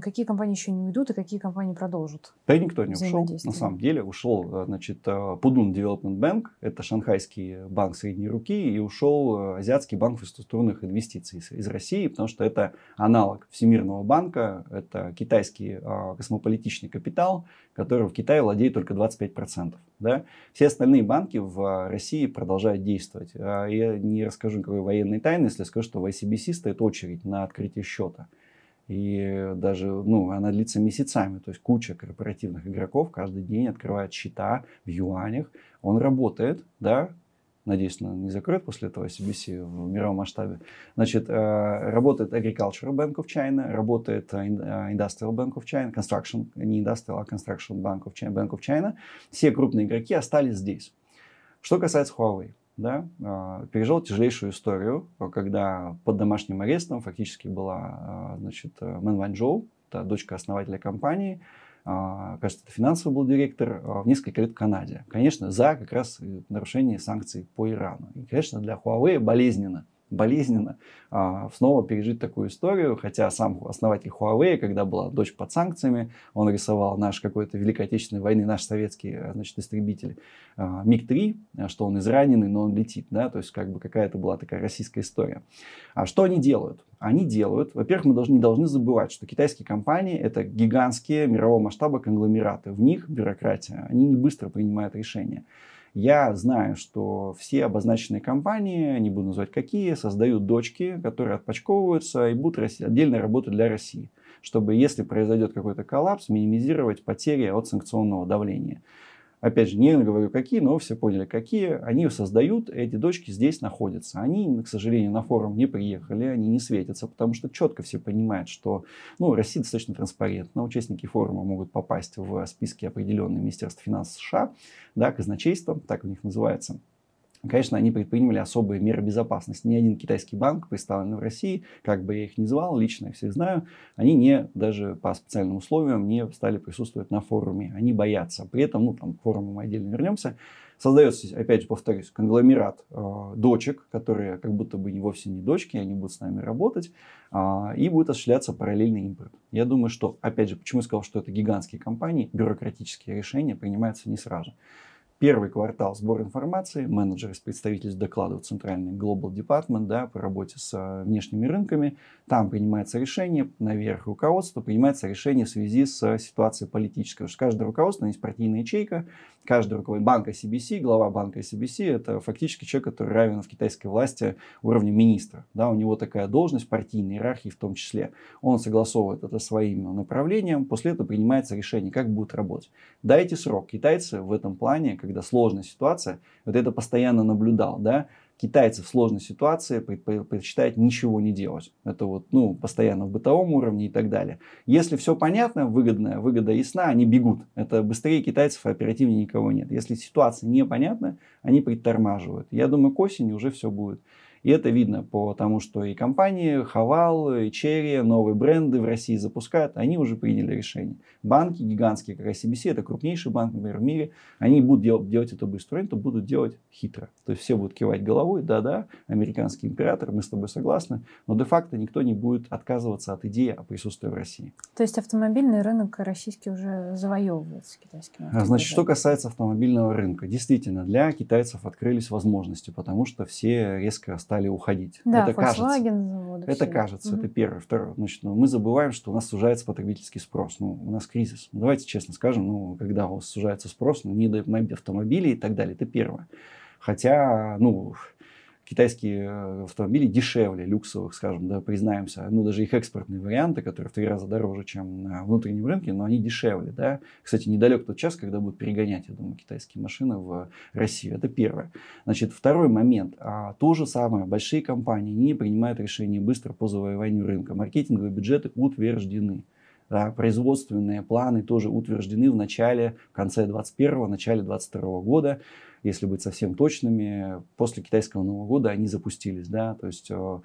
какие компании еще не уйдут и какие компании продолжут? Да никто не ушел. На самом деле ушел, э, значит, э, Pudun Development Bank, это шанхайский банк средней руки, и ушел э, Азиатский банк инфраструктурных инвестиций из России, потому что это аналог Всемирного банка, это китайский космополитичный капитал, который в Китае владеет только 25%. Да? Все остальные банки в России продолжают действовать. А я не расскажу никакой военной тайны, если скажу, что в ICBC стоит очередь на открытие счета. И даже, ну, она длится месяцами. То есть куча корпоративных игроков каждый день открывает счета в юанях. Он работает, да, надеюсь, не закроет после этого CBC в мировом масштабе. Значит, э, работает Agricultural Bank of China, работает э, Industrial Bank of China, Construction, не Industrial, а Construction Bank of China, Bank of China. Все крупные игроки остались здесь. Что касается Huawei да, а, пережил тяжелейшую историю, когда под домашним арестом фактически была а, значит, Мэн Ванчжоу, это дочка основателя компании, а, кажется, это финансовый был директор, в несколько лет в Канаде. Конечно, за как раз нарушение санкций по Ирану. И, конечно, для Huawei болезненно болезненно а, снова пережить такую историю, хотя сам основатель Huawei, когда была дочь под санкциями, он рисовал наш какой-то Великой Отечественной войны, наш советский, значит, истребитель а, МиГ-3, что он израненный, но он летит, да, то есть как бы какая-то была такая российская история. А что они делают? Они делают, во-первых, мы должны, не должны забывать, что китайские компании это гигантские мирового масштаба конгломераты. В них бюрократия, они не быстро принимают решения. Я знаю, что все обозначенные компании, не буду называть какие, создают дочки, которые отпочковываются и будут отдельно работать для России, чтобы, если произойдет какой-то коллапс, минимизировать потери от санкционного давления опять же, не говорю какие, но все поняли какие, они создают, эти дочки здесь находятся. Они, к сожалению, на форум не приехали, они не светятся, потому что четко все понимают, что ну, Россия достаточно транспарентна, участники форума могут попасть в списки определенные Министерства финансов США, да, казначейство, так у них называется. Конечно, они предприняли особые меры безопасности. Ни один китайский банк, представленный в России, как бы я их ни звал, лично я всех знаю, они не, даже по специальным условиям, не стали присутствовать на форуме. Они боятся. При этом, ну, там, к форуму мы отдельно вернемся, создается, опять же, повторюсь, конгломерат э, дочек, которые как будто бы не вовсе не дочки, они будут с нами работать, э, и будет осуществляться параллельный импорт. Я думаю, что, опять же, почему я сказал, что это гигантские компании, бюрократические решения принимаются не сразу. Первый квартал сбор информации, менеджеры из представительств докладывают центральный Global Department да, по работе с э, внешними рынками. Там принимается решение, наверх руководство принимается решение в связи с ситуацией политической. Потому что каждое руководство есть партийная ячейка, каждый руководитель банка CBC, глава банка CBC, это фактически человек, который равен в китайской власти уровню министра. Да, у него такая должность, партийной иерархии в том числе. Он согласовывает это своим направлением, после этого принимается решение, как будет работать. Дайте срок. Китайцы в этом плане, когда сложная ситуация, вот это постоянно наблюдал, да, китайцы в сложной ситуации предпочитают ничего не делать. Это вот, ну, постоянно в бытовом уровне и так далее. Если все понятно, выгодная, выгода ясна, они бегут. Это быстрее китайцев, а оперативнее никого нет. Если ситуация непонятна, они притормаживают. Я думаю, к осени уже все будет. И это видно по тому, что и компании Хавал, и Черри, новые бренды в России запускают, они уже приняли решение. Банки гигантские, как ICBC, это крупнейший банк, например, в мире, они будут делать, делать это быстро, они это будут делать хитро. То есть все будут кивать головой, да-да, американский император, мы с тобой согласны, но де-факто никто не будет отказываться от идеи о присутствии в России. То есть автомобильный рынок российский уже завоевывается китайским а, Значит, что касается автомобильного рынка, действительно, для китайцев открылись возможности, потому что все резко стали уходить. Да, это кажется. Заводы, это кажется, угу. это первое. Второе, значит, ну, мы забываем, что у нас сужается потребительский спрос. Ну, у нас кризис. Ну, давайте честно скажем, ну, когда у вас сужается спрос, ну, не до автомобилей и так далее, это первое. Хотя, ну, китайские э, автомобили дешевле люксовых, скажем, да, признаемся. Ну, даже их экспортные варианты, которые в три раза дороже, чем на внутреннем рынке, но они дешевле, да. Кстати, недалек тот час, когда будут перегонять, я думаю, китайские машины в Россию. Это первое. Значит, второй момент. А, то же самое. Большие компании не принимают решения быстро по завоеванию рынка. Маркетинговые бюджеты утверждены. Да, производственные планы тоже утверждены в начале, в конце 21 начале 22 года если быть совсем точными, после китайского Нового года они запустились. Да? То есть э,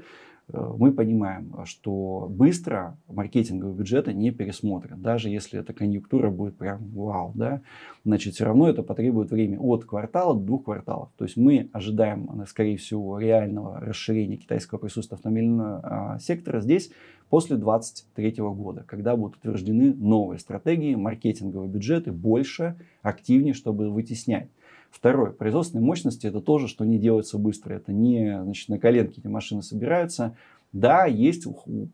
э, мы понимаем, что быстро маркетинговые бюджеты не пересмотрят, даже если эта конъюнктура будет прям вау, да, значит, все равно это потребует времени от квартала до двух кварталов. То есть мы ожидаем, скорее всего, реального расширения китайского присутствия автомобильного а, сектора здесь после 2023 года, когда будут утверждены новые стратегии, маркетинговые бюджеты больше, активнее, чтобы вытеснять Второе, производственные мощности это тоже, что не делается быстро. Это не значит, на коленке эти машины собираются. Да, есть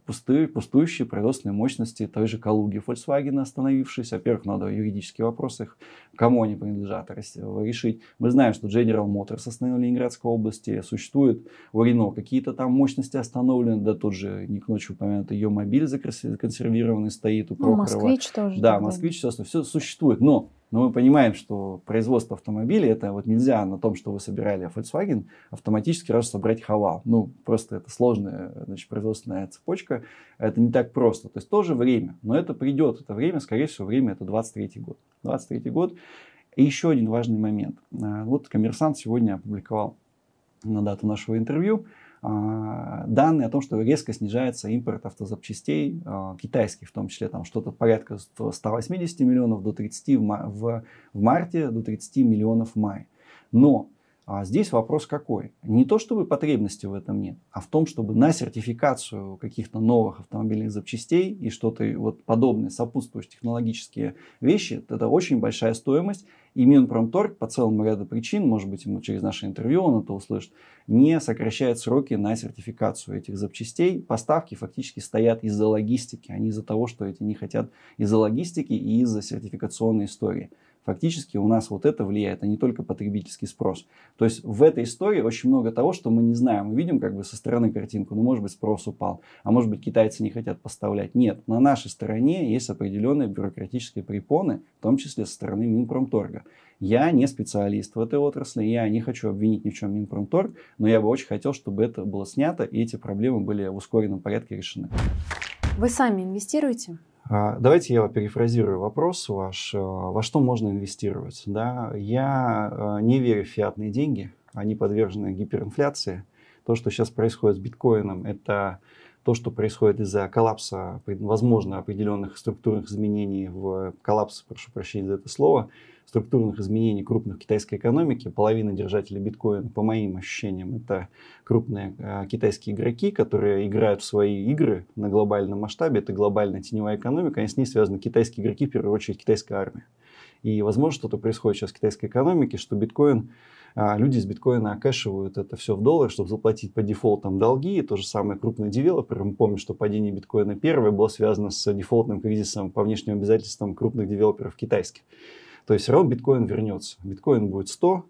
пустые, пустующие производственные мощности той же Калуги Volkswagen остановившись. Во-первых, надо юридические вопросы, кому они принадлежат, решить. Мы знаем, что General Motors остановили в Ленинградской области. Существует у Renault какие-то там мощности остановлены. Да тут же не к ночи упомянутый ее мобиль законсервированный стоит у Прохорова. Ну, москвич тоже. Да, москвич, все, все существует. Но но мы понимаем, что производство автомобилей, это вот нельзя на том, что вы собирали Volkswagen, автоматически сразу собрать Хавал. Ну, просто это сложная значит, производственная цепочка. Это не так просто. То есть тоже время. Но это придет. Это время, скорее всего, время это 23 год. 23 год. И еще один важный момент. А, вот коммерсант сегодня опубликовал на дату нашего интервью а, данные о том, что резко снижается импорт автозапчастей, а, китайских в том числе, там что-то порядка 180 миллионов до 30 в, в, в марте, до 30 миллионов в мае. Но А здесь вопрос какой? Не то, чтобы потребности в этом нет, а в том, чтобы на сертификацию каких-то новых автомобильных запчастей и что-то вот подобное, сопутствующие технологические вещи, это очень большая стоимость. И Минпромторг по целому ряду причин, может быть, ему через наше интервью он это услышит, не сокращает сроки на сертификацию этих запчастей. Поставки фактически стоят из-за логистики, а не из-за того, что эти не хотят из-за логистики и из-за сертификационной истории фактически у нас вот это влияет, а не только потребительский спрос. То есть в этой истории очень много того, что мы не знаем. Мы видим как бы со стороны картинку, ну может быть спрос упал, а может быть китайцы не хотят поставлять. Нет, на нашей стороне есть определенные бюрократические препоны, в том числе со стороны Минпромторга. Я не специалист в этой отрасли, я не хочу обвинить ни в чем Минпромторг, но я бы очень хотел, чтобы это было снято и эти проблемы были в ускоренном порядке решены. Вы сами инвестируете? А, давайте я перефразирую вопрос ваш. А, во что можно инвестировать? Да? Я а, не верю в фиатные деньги. Они подвержены гиперинфляции. То, что сейчас происходит с биткоином, это то, что происходит из-за коллапса, возможно, определенных структурных изменений в коллапс, прошу прощения за это слово, структурных изменений крупных китайской экономики. Половина держателей биткоина, по моим ощущениям, это крупные э, китайские игроки, которые играют в свои игры на глобальном масштабе. Это глобальная теневая экономика, и с ней связаны китайские игроки, в первую очередь китайская армия. И, возможно, что-то происходит сейчас в китайской экономике, что биткоин люди из биткоина окэшивают это все в доллар, чтобы заплатить по дефолтам долги. И то же самое крупный девелопер. Мы помним, что падение биткоина первое было связано с дефолтным кризисом по внешним обязательствам крупных девелоперов китайских. То есть все равно биткоин вернется. Биткоин будет 100,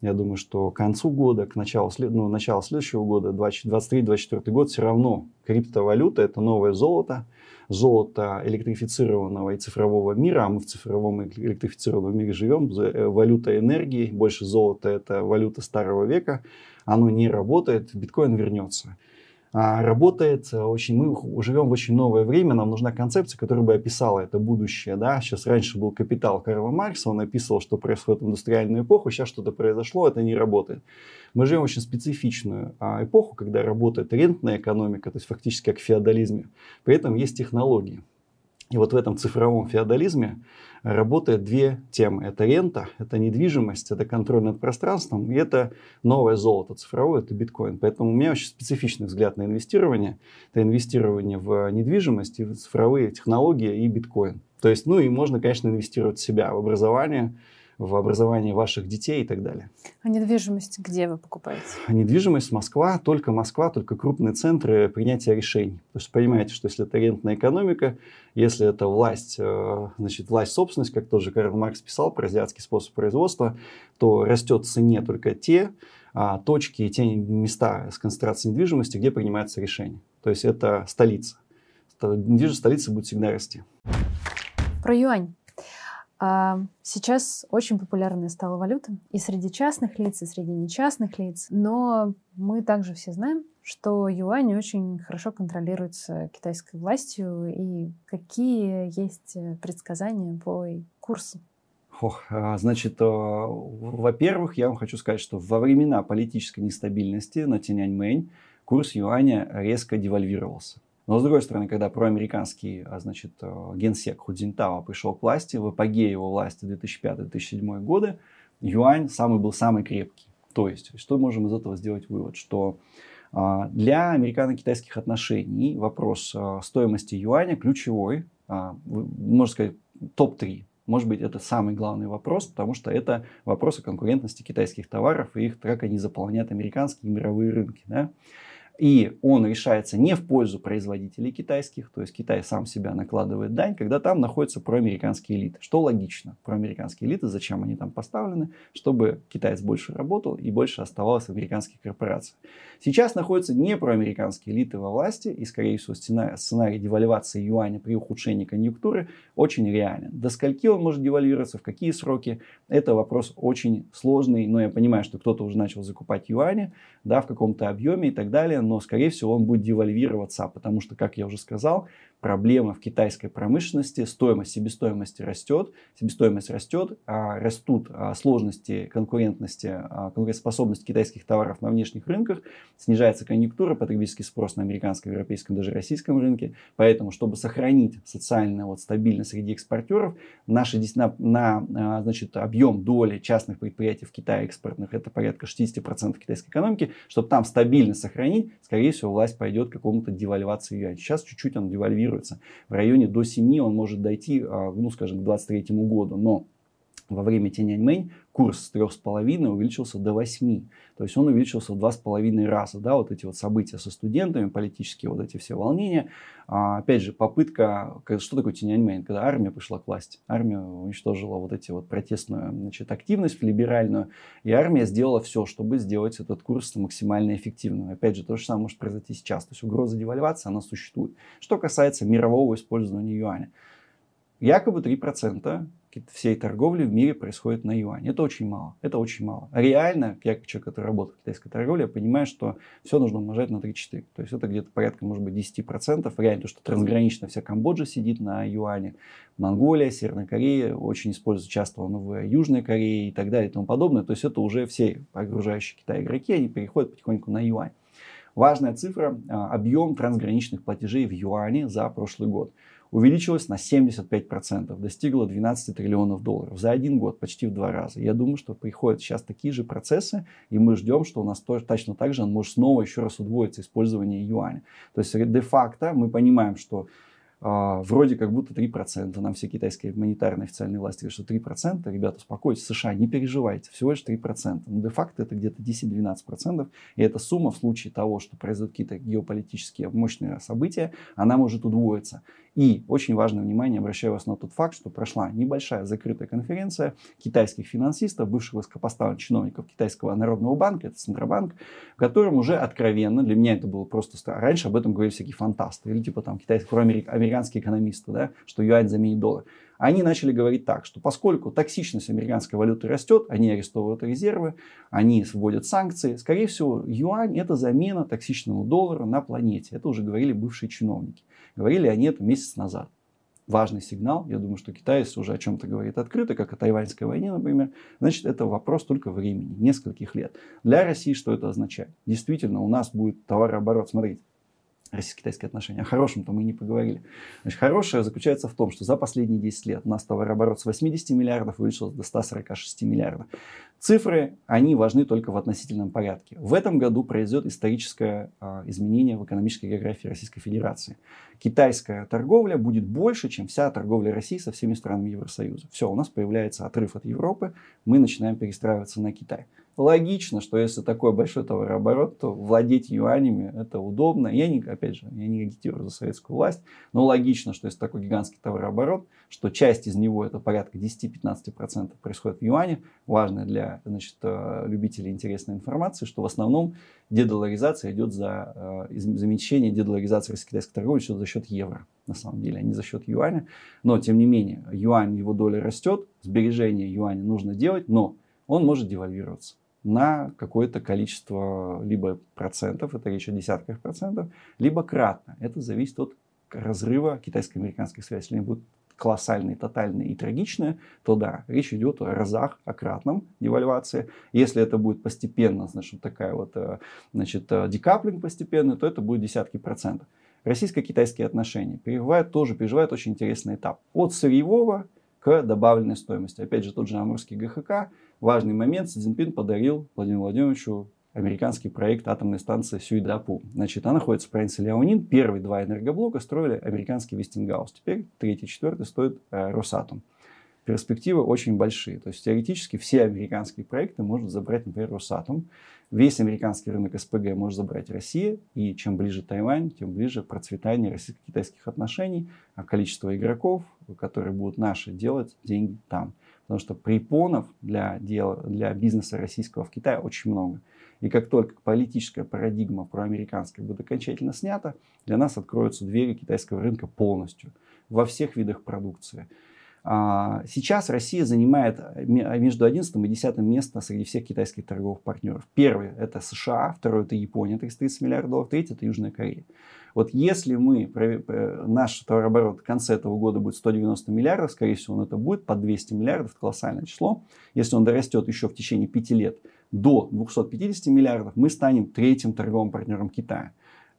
я думаю, что к концу года, к началу, ну, началу следующего года, 2023-2024 год, все равно криптовалюта – это новое золото, золото электрифицированного и цифрового мира, а мы в цифровом электрифицированном мире живем, э, валюта энергии, больше золота – это валюта старого века, оно не работает, биткоин вернется. А, работает очень, мы живем в очень новое время, нам нужна концепция, которая бы описала это будущее, да, сейчас раньше был капитал Карла Маркса, он описывал, что происходит в индустриальную эпоху, сейчас что-то произошло, это не работает. Мы живем в очень специфичную а, эпоху, когда работает рентная экономика, то есть фактически как в феодализме, при этом есть технологии. И вот в этом цифровом феодализме работает две темы. Это рента, это недвижимость, это контроль над пространством, и это новое золото цифровое, это биткоин. Поэтому у меня очень специфичный взгляд на инвестирование. Это инвестирование в недвижимость, в цифровые технологии и биткоин. То есть, ну и можно, конечно, инвестировать в себя, в образование, в образование ваших детей и так далее. А недвижимость где вы покупаете? А недвижимость Москва, только Москва, только крупные центры принятия решений. Потому что понимаете, что если это рентная экономика, если это власть, э, значит, власть собственность, как тоже Карл Маркс писал про азиатский способ производства, то растет в цене только те а, точки и те места с концентрацией недвижимости, где принимаются решения. То есть это столица. Недвижимость столицы будет всегда расти. Про юань. А сейчас очень популярная стала валюта и среди частных лиц, и среди нечастных лиц. Но мы также все знаем, что юань очень хорошо контролируется китайской властью. И какие есть предсказания по курсу? Ох, а, значит, а, во-первых, я вам хочу сказать, что во времена политической нестабильности на Тяньаньмэнь курс юаня резко девальвировался. Но с другой стороны, когда проамериканский а, значит, э, генсек Худзинтао пришел к власти, в апогее его власти 2005-2007 годы, юань самый был самый крепкий. То есть, что можем из этого сделать вывод? Что а, для американо-китайских отношений вопрос а, стоимости юаня ключевой, можно сказать, топ-3. Может быть, это самый главный вопрос, потому что это вопрос о конкурентности китайских товаров и их, как они заполняют американские и мировые рынки. Да? И он решается не в пользу производителей китайских, то есть Китай сам себя накладывает дань, когда там находятся проамериканские элиты. Что логично. Проамериканские элиты, зачем они там поставлены? Чтобы китаец больше работал и больше оставалось в американских корпорациях. Сейчас находятся не проамериканские элиты во власти, и, скорее всего, сценарий, девальвации юаня при ухудшении конъюнктуры очень реален. До скольки он может девальвироваться, в какие сроки, это вопрос очень сложный, но я понимаю, что кто-то уже начал закупать юани да, в каком-то объеме и так далее, но, скорее всего, он будет девальвироваться, потому что, как я уже сказал, проблема в китайской промышленности, стоимость себестоимости растет, себестоимость растет, а растут а, сложности конкурентности, а, конкурентоспособности китайских товаров на внешних рынках, снижается конъюнктура, потребительский спрос на американском, европейском, даже российском рынке. Поэтому, чтобы сохранить социальную вот, стабильность среди экспортеров, наши, на, на значит, объем доли частных предприятий в Китае экспортных, это порядка 60% китайской экономики, чтобы там стабильно сохранить, скорее всего, власть пойдет к какому-то девальвации юаня. Сейчас чуть-чуть он девальвируется. В районе до 7 он может дойти, а, ну, скажем, к 2023 году. Но во время Тяньаньмэнь курс с 3,5 увеличился до 8. То есть он увеличился в 2,5 раза. Да, вот эти вот события со студентами, политические вот эти все волнения. А, опять же, попытка, что такое Тяньаньмэнь? Когда армия пришла к власти. Армия уничтожила вот эти вот протестную значит, активность либеральную. И армия сделала все, чтобы сделать этот курс максимально эффективным. Опять же, то же самое может произойти сейчас. То есть угроза девальвации, она существует. Что касается мирового использования юаня. Якобы 3% всей торговли в мире происходит на юань. Это очень мало. Это очень мало. Реально, я как человек, который работает в китайской торговле, я понимаю, что все нужно умножать на 3-4. То есть это где-то порядка, может быть, 10%. Реально, то, что трансгранично вся Камбоджа сидит на юане, Монголия, Северная Корея, очень используется часто в Южной Корее и так далее и тому подобное. То есть это уже все окружающие Китай игроки, они переходят потихоньку на юань. Важная цифра – объем трансграничных платежей в юане за прошлый год увеличилась на 75%, достигла 12 триллионов долларов за один год, почти в два раза. Я думаю, что приходят сейчас такие же процессы, и мы ждем, что у нас тоже точно так же он может снова еще раз удвоиться использование юаня. То есть де-факто мы понимаем, что а, вроде как будто 3%. Нам все китайские монетарные официальные власти говорят, что 3%. Ребята, успокойтесь, США, не переживайте, всего лишь 3%. Но де-факто это где-то 10-12%. И эта сумма в случае того, что произойдут какие-то геополитические мощные события, она может удвоиться. И очень важное внимание обращаю вас на тот факт, что прошла небольшая закрытая конференция китайских финансистов, бывших высокопоставленных чиновников Китайского народного банка, это Центробанк, в котором уже откровенно, для меня это было просто странно, раньше об этом говорили всякие фантасты, или типа там китайские, американские экономисты, да, что юань заменит доллар. Они начали говорить так, что поскольку токсичность американской валюты растет, они арестовывают резервы, они вводят санкции, скорее всего, юань это замена токсичному доллару на планете. Это уже говорили бывшие чиновники. Говорили они это месяц назад. Важный сигнал. Я думаю, что китаец уже о чем-то говорит открыто, как о тайваньской войне, например. Значит, это вопрос только времени, нескольких лет. Для России что это означает? Действительно, у нас будет товарооборот. Смотрите, российско-китайские отношения. О хорошем-то мы не поговорили. Значит, хорошее заключается в том, что за последние 10 лет у нас товарооборот с 80 миллиардов увеличился до 146 миллиардов. Цифры, они важны только в относительном порядке. В этом году произойдет историческое э, изменение в экономической географии Российской Федерации. Китайская торговля будет больше, чем вся торговля России со всеми странами Евросоюза. Все, у нас появляется отрыв от Европы, мы начинаем перестраиваться на Китай. Логично, что если такой большой товарооборот, то владеть юанями это удобно. Я не, опять же, я не агитирую за советскую власть, но логично, что если такой гигантский товарооборот, что часть из него, это порядка 10-15% происходит в юане, важно для значит, э, любителей интересной информации, что в основном дедоларизация идет за э, замещение дедоларизации российско-китайской торговли идет за счет евро, на самом деле, а не за счет юаня. Но, тем не менее, юань, его доля растет, сбережение юаня нужно делать, но он может девальвироваться на какое-то количество либо процентов, это речь о десятках процентов, либо кратно. Это зависит от разрыва китайско-американских связей. Если они будут колоссальные, тотальные и трагичные, то да, речь идет о разах, о кратном девальвации. Если это будет постепенно, значит, такая вот, э, значит, э, декаплинг постепенный, то это будет десятки процентов. Российско-китайские отношения переживают тоже, переживают очень интересный этап. От сырьевого к добавленной стоимости. Опять же, тот же Амурский ГХК важный момент, Си Цзиньпин подарил Владимиру Владимировичу американский проект атомной станции Сюйдапу. Значит, она находится в провинции Ляонин. Первые два энергоблока строили американский Вестингаус. Теперь третий, четвертый стоит э, Росатом. Перспективы очень большие. То есть теоретически все американские проекты может забрать, например, Росатом. Весь американский рынок СПГ может забрать Россия. И чем ближе Тайвань, тем ближе процветание российско-китайских отношений, а количество игроков, которые будут наши делать деньги там. Потому что препонов для, дела, для бизнеса российского в Китае очень много. И как только политическая парадигма проамериканская будет окончательно снята, для нас откроются двери китайского рынка полностью во всех видах продукции. А, сейчас Россия занимает между 11 и 10 место среди всех китайских торговых партнеров. Первый это США, второй это Япония, 330 миллиардов долларов, третий это Южная Корея. Вот если мы, наш товарооборот в конце этого года будет 190 миллиардов, скорее всего, он это будет по 200 миллиардов, колоссальное число. Если он дорастет еще в течение 5 лет до 250 миллиардов, мы станем третьим торговым партнером Китая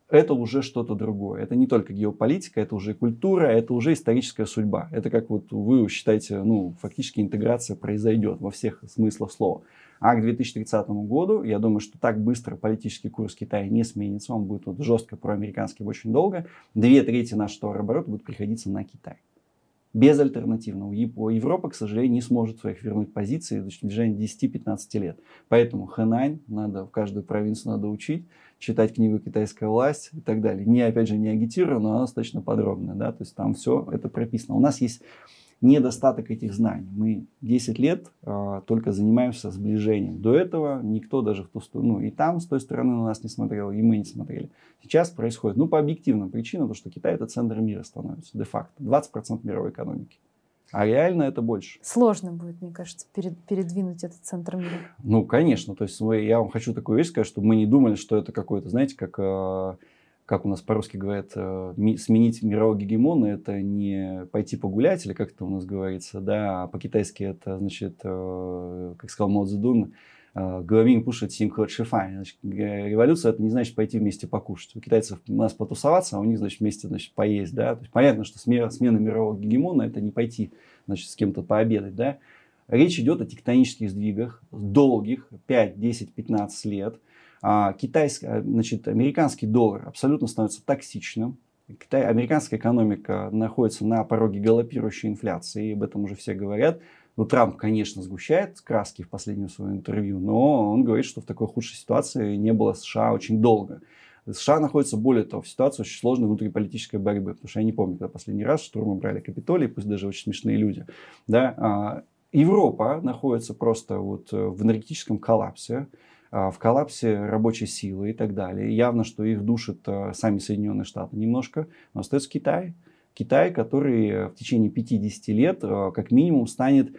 это уже что-то другое. Это не только геополитика, это уже культура, это уже историческая судьба. Это как вот вы считаете, ну, фактически интеграция произойдет во всех смыслах слова. А к 2030 году, я думаю, что так быстро политический курс Китая не сменится, он будет вот жестко проамериканский очень долго. Две трети нашего товарооборота будет приходиться на Китай безальтернативно. Европа, к сожалению, не сможет своих вернуть позиции в течение 10-15 лет. Поэтому Хэнань надо, в каждую провинцию надо учить, читать книгу «Китайская власть» и так далее. Не, опять же, не агитирую, но она достаточно подробная. Да? То есть там все это прописано. У нас есть недостаток этих знаний. Мы 10 лет э, только занимаемся сближением. До этого никто даже в ту сторону, ну и там с той стороны на нас не смотрел, и мы не смотрели. Сейчас происходит, ну по объективным причинам, то что Китай это центр мира становится, де-факто, 20% мировой экономики. А реально это больше. Сложно будет, мне кажется, перед, передвинуть этот центр мира. Ну, конечно. То есть мы, я вам хочу такую вещь сказать, чтобы мы не думали, что это какой-то, знаете, как э, как у нас по-русски говорят, э, сменить мирового гегемона – это не пойти погулять, или как это у нас говорится, да, а по-китайски это, значит, э, как сказал Мао Цзэдун, э, Головин пушит симхо шифай. Значит, революция это не значит пойти вместе покушать. У китайцев у нас потусоваться, а у них, значит, вместе значит, поесть. Да? То есть понятно, что смена, смена мирового гегемона это не пойти значит, с кем-то пообедать. Да? Речь идет о тектонических сдвигах долгих, 5, 10, 15 лет – а китайский, значит, американский доллар абсолютно становится токсичным. Китай, американская экономика находится на пороге галопирующей инфляции, и об этом уже все говорят. Ну, Трамп, конечно, сгущает краски в последнем своем интервью, но он говорит, что в такой худшей ситуации не было США очень долго. США находится, более того, в ситуации очень сложной внутриполитической борьбы, потому что я не помню, когда последний раз штурмы брали Капитолий, пусть даже очень смешные люди. Да? А Европа находится просто вот в энергетическом коллапсе. А, в коллапсе рабочей силы и так далее. Явно, что их душат а, сами Соединенные Штаты немножко, но остается Китай. Китай, который в течение 50 лет а, как минимум станет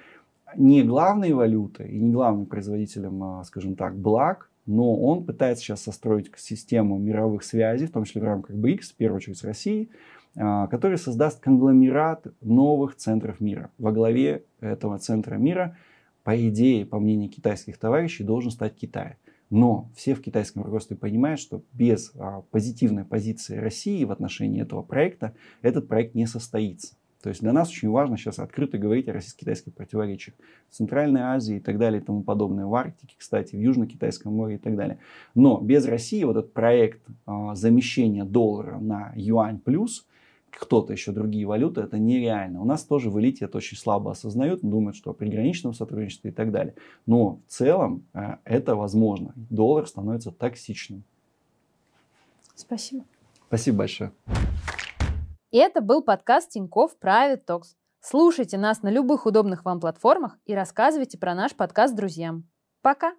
не главной валютой и не главным производителем, скажем так, благ, но он пытается сейчас состроить систему мировых связей, в том числе в рамках БРИКС, в первую очередь с Россией, который создаст конгломерат новых центров мира. Во главе этого центра мира – по идее, по мнению китайских товарищей, должен стать Китай. Но все в китайском руководстве понимают, что без а, позитивной позиции России в отношении этого проекта этот проект не состоится. То есть для нас очень важно сейчас открыто говорить о российско-китайских противоречиях в Центральной Азии и так далее и тому подобное, в Арктике, кстати, в Южно-Китайском море и так далее. Но без России вот этот проект а, замещения доллара на юань плюс – кто-то еще другие валюты, это нереально. У нас тоже в элите это очень слабо осознают, думают, что при граничном сотрудничестве и так далее. Но в целом э, это возможно. Доллар становится токсичным. Спасибо. Спасибо большое. И это был подкаст Тинькофф Private Talks. Слушайте нас на любых удобных вам платформах и рассказывайте про наш подкаст друзьям. Пока!